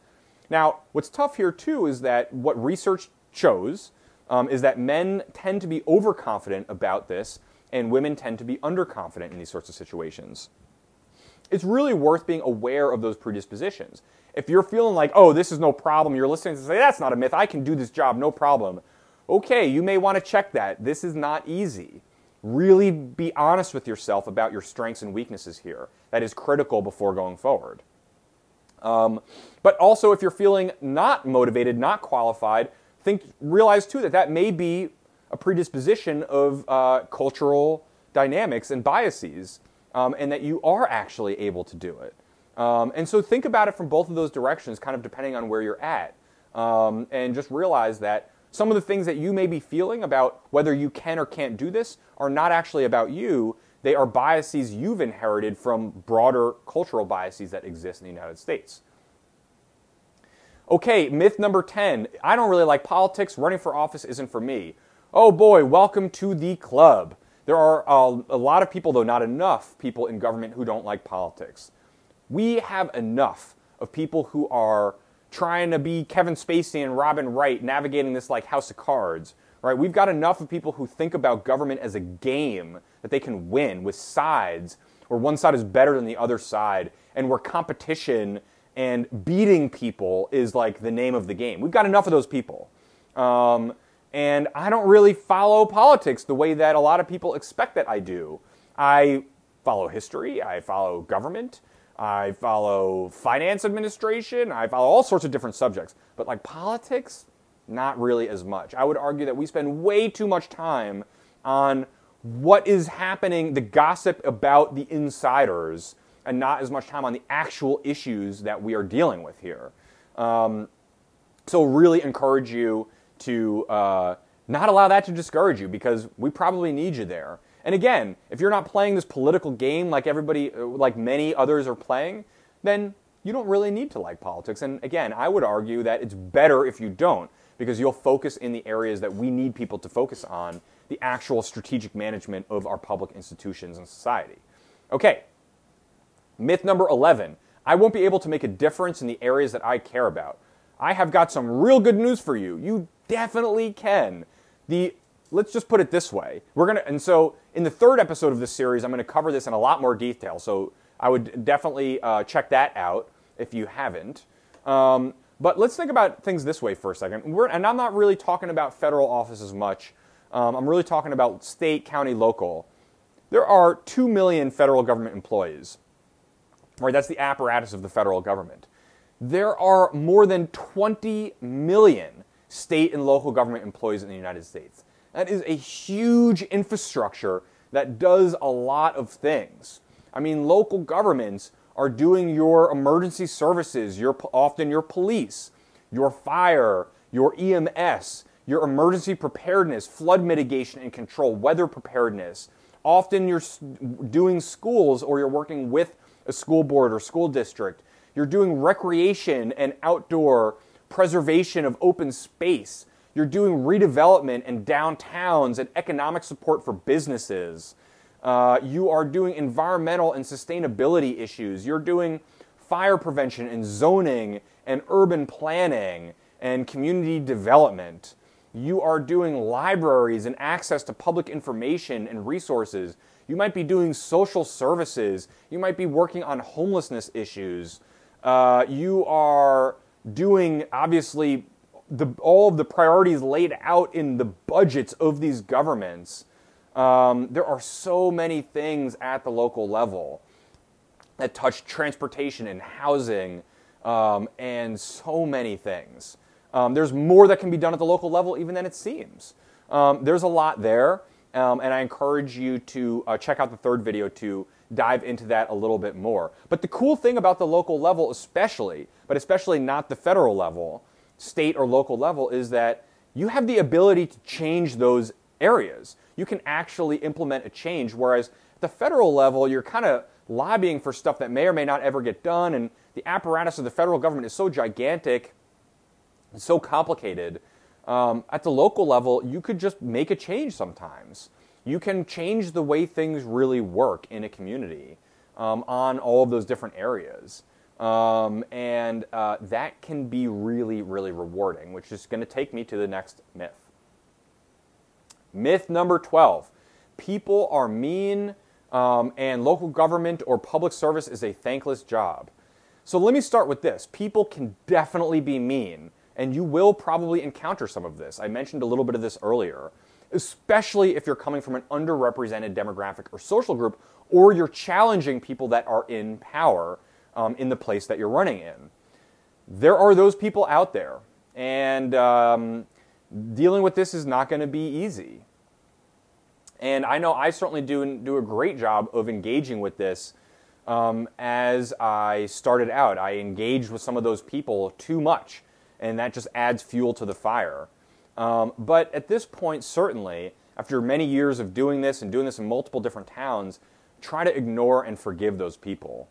Now, what's tough here too is that what research shows um, is that men tend to be overconfident about this and women tend to be underconfident in these sorts of situations. it's really worth being aware of those predispositions. If you're feeling like, oh, this is no problem, you're listening to say, that's not a myth, I can do this job, no problem. Okay, you may want to check that. This is not easy. Really be honest with yourself about your strengths and weaknesses here. That is critical before going forward. Um, but also, if you're feeling not motivated, not qualified, think realize too that that may be a predisposition of uh, cultural dynamics and biases, um, and that you are actually able to do it. Um, and so think about it from both of those directions, kind of depending on where you're at, um, and just realize that some of the things that you may be feeling about whether you can or can't do this are not actually about you. They are biases you've inherited from broader cultural biases that exist in the United States. Okay, myth number 10 I don't really like politics. Running for office isn't for me. Oh boy, welcome to the club. There are a, a, lot of people, though not enough people in government who don't like politics. We have enough of people who are trying to be Kevin Spacey and Robin Wright navigating this like house of cards, right? We've got enough of people who think about government as a game that they can win with sides where one side is better than the other side and where competition and beating people is like the name of the game. We've got enough of those people. Um, and I don't really follow politics the way that a lot of people expect that I do. I follow history, I follow government, I follow finance administration, I follow all sorts of different subjects. But like politics, not really as much. I would argue that we spend way too much time on what is happening, the gossip about the insiders, and not as much time on the actual issues that we are dealing with here. Um, so, really encourage you to uh, not allow that to discourage you because we probably need you there. And again, if you're not playing this political game like everybody, uh, like many others are playing, then you don't really need to like politics. And again, I would argue that it's better if you don't because you'll focus in the areas that we need people to focus on the actual strategic management of our public institutions and society. Okay, myth number 11 I won't be able to make a difference in the areas that I care about. I have got some real good news for you. You definitely can. The let's just put it this way. We're to, and so in the third episode of this series, I'm going to cover this in a lot more detail. So I would definitely uh, check that out if you haven't. Um, but let's think about things this way for a 2nd and I'm not really talking about federal offices much. Um, I'm really talking about state, county, local. There are 2 million federal government employees. Right, that's the apparatus of the federal government. There are more than 20 million state and local government employees in the United States. That is a huge infrastructure that does a lot of things. I mean, local governments are doing your emergency services, your often your police, your fire, your EMS, your emergency preparedness, flood mitigation and control, weather preparedness. Often you're doing schools or you're working with a school board or school district. You're doing recreation and outdoor preservation of open space. You're doing redevelopment and downtowns and economic support for businesses. Uh, you are doing environmental and sustainability issues. You're doing fire prevention and zoning and urban planning and community development. You are doing libraries and access to public information and resources. You might be doing social services. You might be working on homelessness issues. Uh, you are doing, obviously, the, all of the priorities laid out in the budgets of these governments, um, there are so many things at the local level that touch transportation and housing um, and so many things. Um, there's more that can be done at the local level even than it seems. Um, there's a lot there, um, and I encourage you to uh, check out the third video to dive into that a little bit more. But the cool thing about the local level, especially, but especially not the federal level, state or local level is that you have the ability to change those areas. You can actually implement a change, whereas at the federal level, you're kind of lobbying for stuff that may or may not ever get done, and the apparatus of the federal government is so gigantic, and so complicated. Um, at the local level, you could just make a change sometimes. You can change the way things really work in a community um, on all of those different areas. Um, and uh, that can be really, really rewarding, which is going to take me to the next myth. Myth number 12 people are mean, Um, and local government or public service is a thankless job. So let me start with this. People can definitely be mean, and you will probably encounter some of this. I mentioned a little bit of this earlier, especially if you're coming from an underrepresented demographic or social group, or you're challenging people that are in power um, in the place that you're running in. There are those people out there, and um, dealing with this is not going to be easy. And I know I certainly do, do a great job of engaging with this. Um, as I started out, I engaged with some of those people too much, and that just adds fuel to the fire. Um, but at this point, certainly, after many years of doing this and doing this in multiple different towns, try to ignore and forgive those people.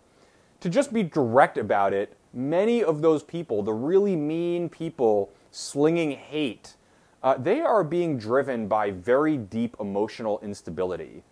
To just be direct about it, many of those people, the really mean people slinging hate, uh, they are being driven by very deep emotional instability.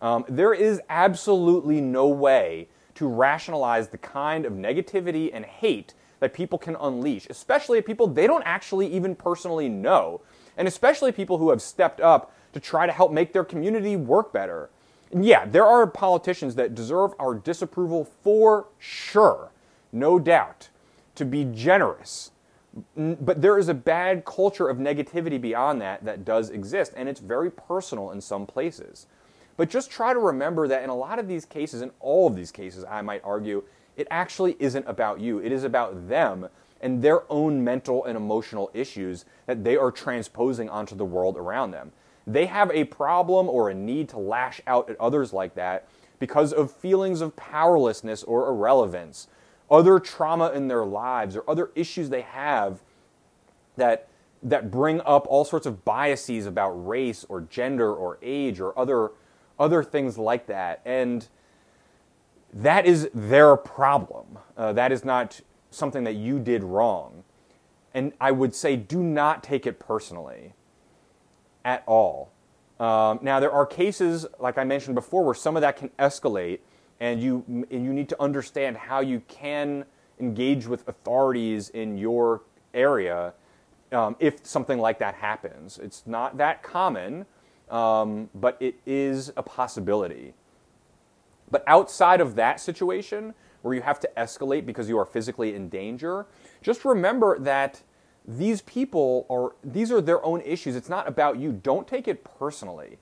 Um, there is absolutely no way to rationalize the kind of negativity and hate that people can unleash, especially people they don't actually even personally know, and especially people who have stepped up to try to help make their community work better. And yeah, there are politicians that deserve our disapproval for sure, no doubt, to be generous but there is a bad culture of negativity beyond that that does exist, and it's very personal in some places. But just try to remember that in a lot of these cases, in all of these cases, I might argue, it actually isn't about you. It is about them and their own mental and emotional issues that they are transposing onto the world around them. They have a problem or a need to lash out at others like that because of feelings of powerlessness or irrelevance other trauma in their lives or other issues they have that that bring up all sorts of biases about race or gender or age or other other things like that. And that is their problem. Uh, that is not something that you did wrong. And i would say do not take it personally at all. Um, now there are cases like i mentioned before where some of that can escalate and you and you need to understand how you can engage with authorities in your area um, if something like that happens. It's not that common, um, but it is a possibility. But outside of that situation, where you have to escalate because you are physically in danger, just remember that these people are these are their own issues. It's not about you. Don't take it personally.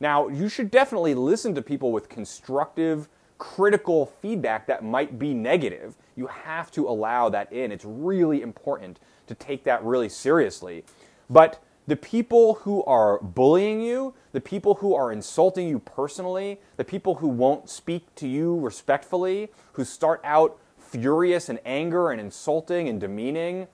Now, you should definitely listen to people with constructive critical feedback that might be negative. You have to allow that in. It's really important to take that really seriously. But the people who are bullying you, the people who are insulting you personally, the people who won't speak to you respectfully, who start out furious and anger and insulting and demeaning,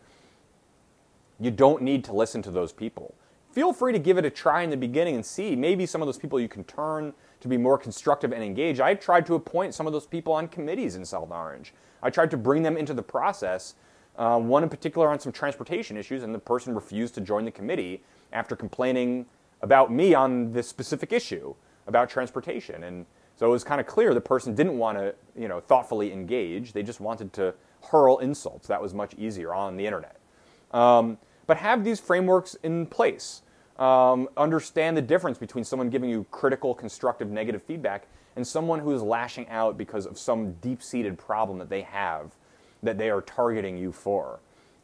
you don't need to listen to those people. Feel free to give it a try in the beginning and see. Maybe some of those people you can turn to be more constructive and engaged. I tried to appoint some of those people on committees in South Orange. I tried to bring them into the process, uh, one in particular on some transportation issues, and the person refused to join the committee after complaining about me on this specific issue about transportation. And so it was kind of clear the person didn't want to, you know, thoughtfully engage. They just wanted to hurl insults. That was much easier on the internet. Um, but have these frameworks in place um, understand the difference between someone giving you critical, constructive, negative feedback and someone who is lashing out because of some deep seated problem that they have that they are targeting you for.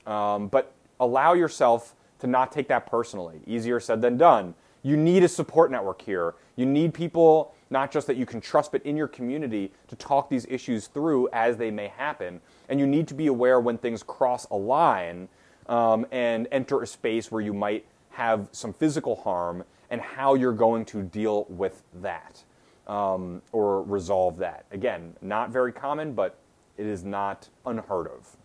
Um, but allow yourself to not take that personally. Easier said than done. You need a support network here. You need people, not just that you can trust, but in your community to talk these issues through as they may happen. And you need to be aware when things cross a line um, and enter a space where you might have some physical harm and how you're going to deal with that um, or resolve that. Again, not very common, but it is not unheard of.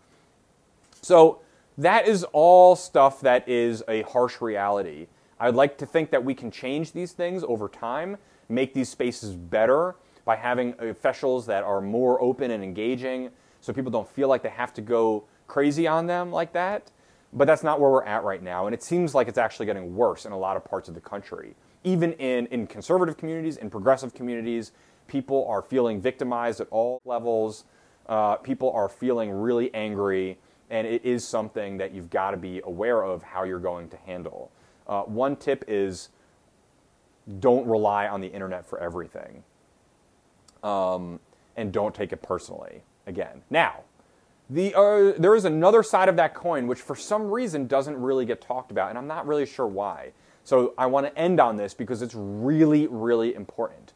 So, that is all stuff that is a harsh reality. I'd like to think that we can change these things over time, make these spaces better by having officials that are more open and engaging so people don't feel like they have to go crazy on them like that. But that's not where we're at right now. And it seems like it's actually getting worse in a lot of parts of the country. Even in, in conservative communities, in progressive communities, people are feeling victimized at all levels. Uh, people are feeling really angry. And it is something that you've got to be aware of how you're going to handle. Uh, one tip is don't rely on the internet for everything. um, and don't take it personally. Again, now the, uh, there is another side of that coin which for some reason doesn't really get talked about, and I'm not really sure why. So I want to end on this because it's really, really important.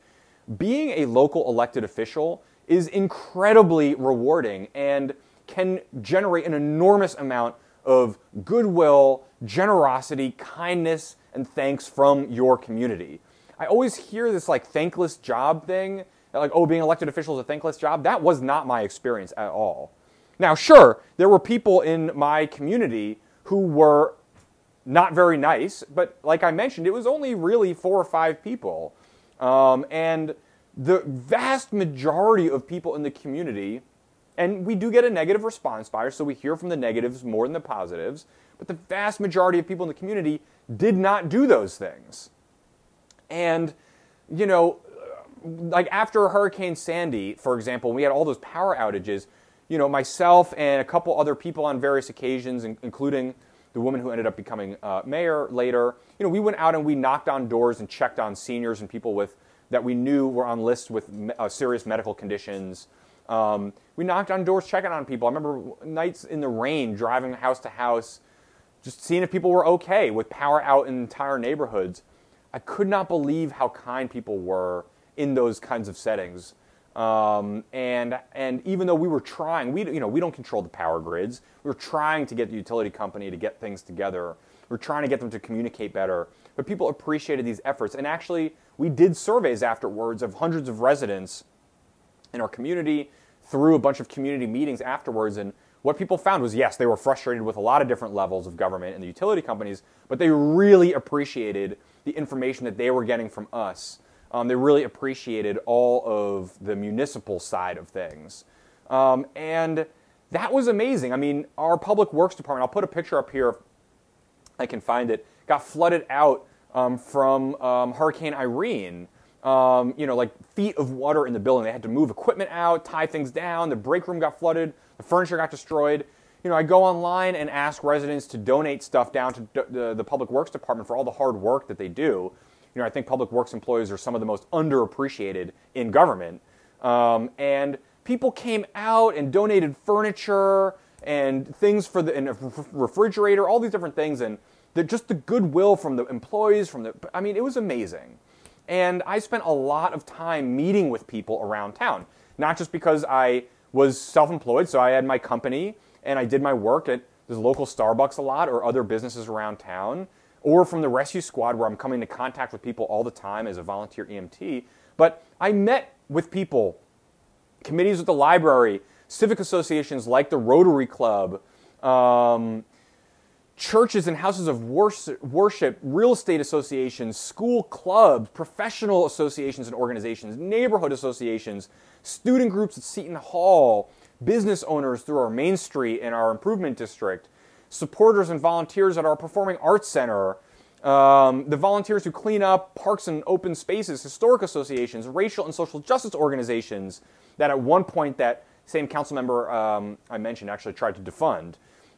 Being a local elected official is incredibly rewarding and can generate an enormous amount of goodwill, generosity, kindness, and thanks from your community. I always hear this like thankless job thing, like, oh, being elected official is a thankless job. That was not my experience at all. Now, sure, there were people in my community who were not very nice, but like I mentioned, it was only really four or five people. Um, and the vast majority of people in the community, and we do get a negative response bias, so we hear from the negatives more than the positives, but the vast majority of people in the community did not do those things. And, you know, like after Hurricane Sandy, for example, we had all those power outages, you know, myself and a couple other people on various occasions, including the woman who ended up becoming uh, mayor later, you know, we went out and we knocked on doors and checked on seniors and people with that we knew were on lists with uh, serious medical conditions. Um, we knocked on doors checking on people. I remember nights in the rain driving house to house, just seeing if people were okay with power out in entire neighborhoods. I could not believe how kind people were in those kinds of settings. Um, and and even though we were trying, we you know we don't control the power grids. We were trying to get the utility company to get things together. We are trying to get them to communicate better. But people appreciated these efforts, and actually we did surveys afterwards of hundreds of residents in our community through a bunch of community meetings afterwards. And what people found was yes, they were frustrated with a lot of different levels of government and the utility companies, but they really appreciated the information that they were getting from us um, they really appreciated all of the municipal side of things. Um, and that was amazing. I mean, our public works department, I'll put a picture up here if I can find it, got flooded out um, from um, Hurricane Irene. Um, you know, like feet of water in the building. They had to move equipment out, tie things down. The break room got flooded. The furniture got destroyed. You know, I go online and ask residents to donate stuff down to the, the public works department for all the hard work that they do you know, I think public works employees are some of the most underappreciated in government. Um, and people came out and donated furniture and things for the and a refrigerator, all these different things, and the, just the goodwill from the employees. From the, I mean, it was amazing. And I spent a lot of time meeting with people around town, not just because I was self-employed, so I had my company and I did my work at this local Starbucks a lot or other businesses around town or from the rescue squad where I'm coming into contact with people all the time as a volunteer EMT. But I met with people, committees at the library, civic associations like the Rotary Club, um, churches and houses of worship, real estate associations, school clubs, professional associations and organizations, neighborhood associations, student groups at Seton Hall, business owners through our Main Street and our improvement district, supporters and volunteers at our Performing Arts Center, um, the volunteers who clean up parks and open spaces, historic associations, racial and social justice organizations that at one point that same council member um, I mentioned actually tried to defund,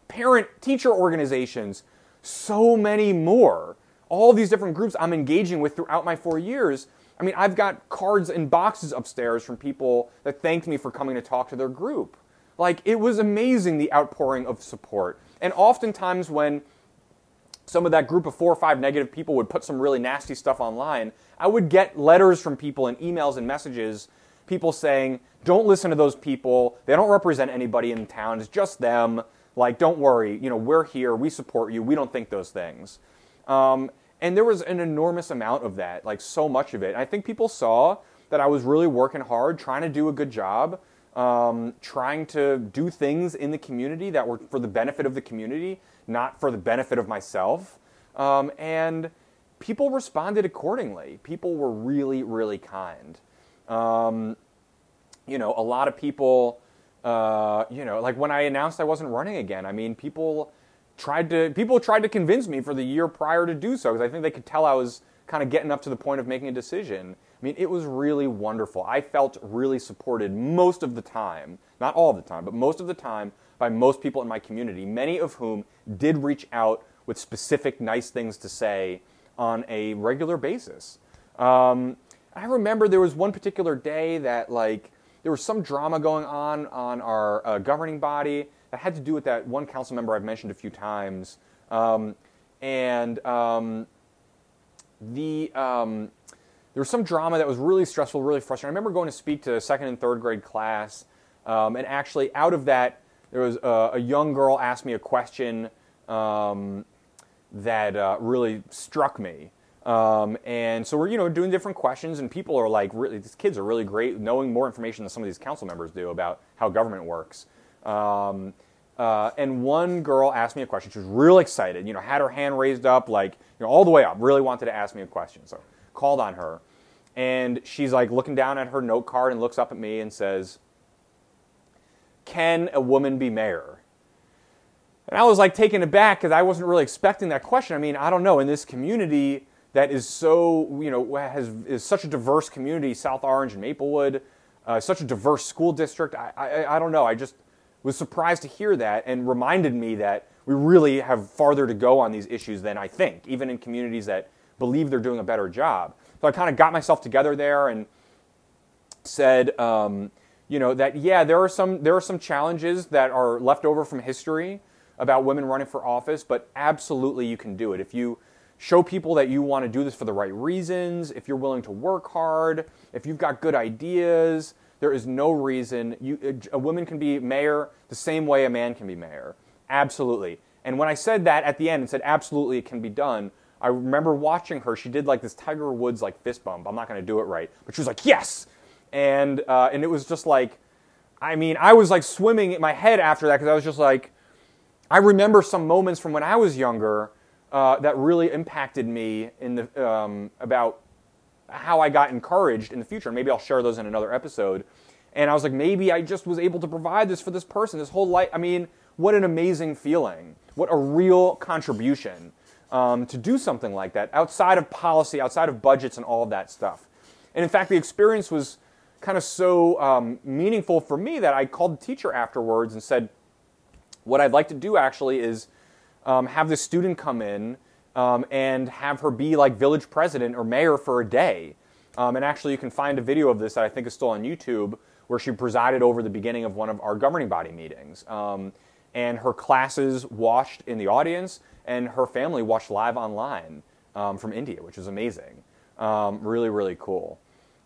parent teacher organizations, so many more. All these different groups I'm engaging with throughout my four years. I mean, I've got cards and boxes upstairs from people that thanked me for coming to talk to their group. Like, it was amazing the outpouring of support. And oftentimes, when some of that group of four or five negative people would put some really nasty stuff online, I would get letters from people and emails and messages, people saying, don't listen to those people. They don't represent anybody in town. It's just them. Like, don't worry. You know, we're here. We support you. We don't think those things. Um, and there was an enormous amount of that, like so much of it. And I think people saw that I was really working hard, trying to do a good job um, trying to do things in the community that were for the benefit of the community, not for the benefit of myself. Um, and people responded accordingly. People were really, really kind. Um, you know, a lot of people, uh, you know, like when I announced I wasn't running again, I mean, people tried to people tried to convince me for the year prior to do so because I think they could tell I was kind of getting up to the point of making a decision. I mean, it was really wonderful. I felt really supported most of the time, not all the time, but most of the time by most people in my community, many of whom did reach out with specific nice things to say on a regular basis. Um, I remember there was one particular day that like there was some drama going on on our uh, governing body that had to do with that one council member I've mentioned a few times, um, and um, the um, there was some drama that was really stressful, really frustrating. I remember going to speak to a second and third grade class, um, and actually out of that, there was a, a young girl asked me a question um, that uh, really struck me. Um, and so we're you know doing different questions, and people are like, really, these kids are really great, knowing more information than some of these council members do about how government works. Um, uh, and one girl asked me a question. She was really excited, you know, had her hand raised up, like you know, all the way up. Really wanted to ask me a question. So called on her, and she's like looking down at her note card and looks up at me and says, "Can a woman be mayor?" And I was like taken aback because I wasn't really expecting that question. I mean, I don't know in this community that is so you know has is such a diverse community, South Orange and Maplewood, uh, such a diverse school district. I, I I don't know. I just was surprised to hear that and reminded me that we really have farther to go on these issues than I think, even in communities that believe they're doing a better job. So I kind of got myself together there and said, um, you know, that yeah, there are some there are some challenges that are left over from history about women running for office, but absolutely you can do it if you show people that you want to do this for the right reasons, if you're willing to work hard, if you've got good ideas, there is no reason you, a woman can be mayor the same way a man can be mayor. Absolutely. And when I said that at the end and said absolutely it can be done, I remember watching her. She did like this Tiger Woods like fist bump. I'm not going to do it right, but she was like yes, and uh, and it was just like, I mean, I was like swimming in my head after that because I was just like, I remember some moments from when I was younger uh, that really impacted me in the um, about how I got encouraged in the future. Maybe I'll share those in another episode. And I was like, maybe I just was able to provide this for this person, this whole life. I mean, what an amazing feeling! What a real contribution um, to do something like that outside of policy, outside of budgets, and all of that stuff. And in fact, the experience was kind of so um, meaningful for me that I called the teacher afterwards and said, what I'd like to do actually is um, have this student come in um, and have her be like village president or mayor for a day. Um, and actually, you can find a video of this that I think is still on YouTube where she presided over the beginning of one of our governing body meetings. Um, and her classes watched in the audience, and her family watched live online um, from India, which is amazing. Um, really, really cool.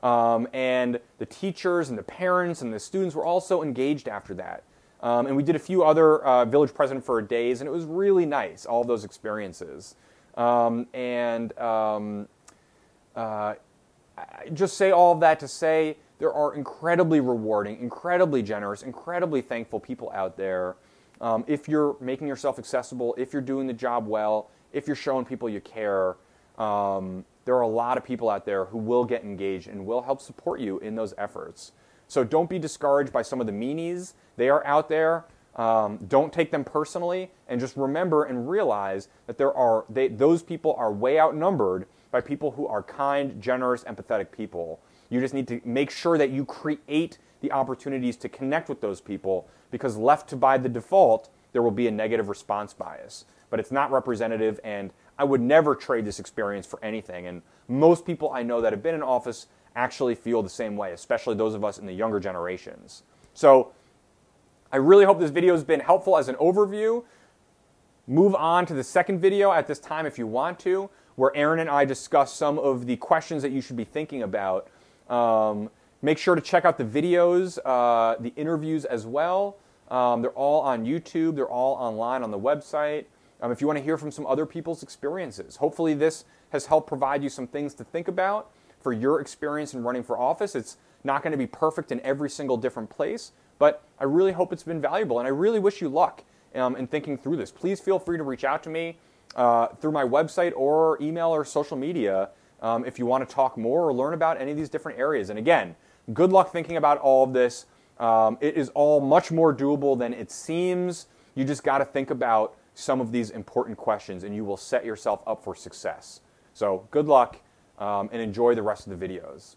and the teachers and the parents and the students were also engaged after that. Um, and we did a few other uh, village president for days, and it was really nice, all those experiences. Um, and um, uh, just say all of that to say there are incredibly rewarding, incredibly generous, incredibly thankful people out there. Um, if you're making yourself accessible, if you're doing the job well, if you're showing people you care, um, there are a lot of people out there who will get engaged and will help support you in those efforts. So don't be discouraged by some of the meanies. They are out there. Um, don't take them personally, and just remember and realize that there are they, those people are way outnumbered by people who are kind, generous, empathetic people. You just need to make sure that you create the opportunities to connect with those people, because left to by the default, there will be a negative response bias. But it's not representative, and I would never trade this experience for anything. And most people I know that have been in office actually feel the same way, especially those of us in the younger generations. So I really hope this video has been helpful as an overview. Move on to the second video at this time if you want to, where Aaron and I discuss some of the questions that you should be thinking about. Um, make sure to check out the videos, uh, the interviews as well. Um, they're all on YouTube, they're all online on the website. Um, if you want to hear from some other people's experiences, hopefully, this has helped provide you some things to think about for your experience in running for office. It's not going to be perfect in every single different place, but I really hope it's been valuable, and I really wish you luck um, in thinking through this. Please feel free to reach out to me uh, through my website or email or social media um, if you want to talk more or learn about any of these different areas. And again, good luck thinking about all of this. Um, it is all much more doable than it seems. You just got to think about some of these important questions, and you will set yourself up for success. So, good luck um, and enjoy the rest of the videos.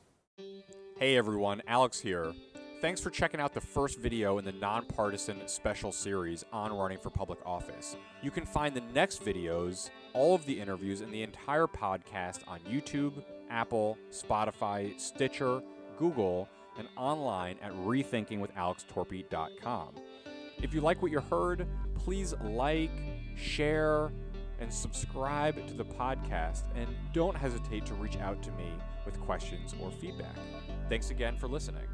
Hey everyone, Alex here. Thanks for checking out the first video in the nonpartisan special series on running for public office. You can find the next videos, all of the interviews, and the entire podcast on YouTube, Apple, Spotify, Stitcher, Google, and online at rethinkingwithalextorpey.com. If you like what you heard, please like, share, and subscribe to the podcast, and don't hesitate to reach out to me with questions or feedback. Thanks again for listening.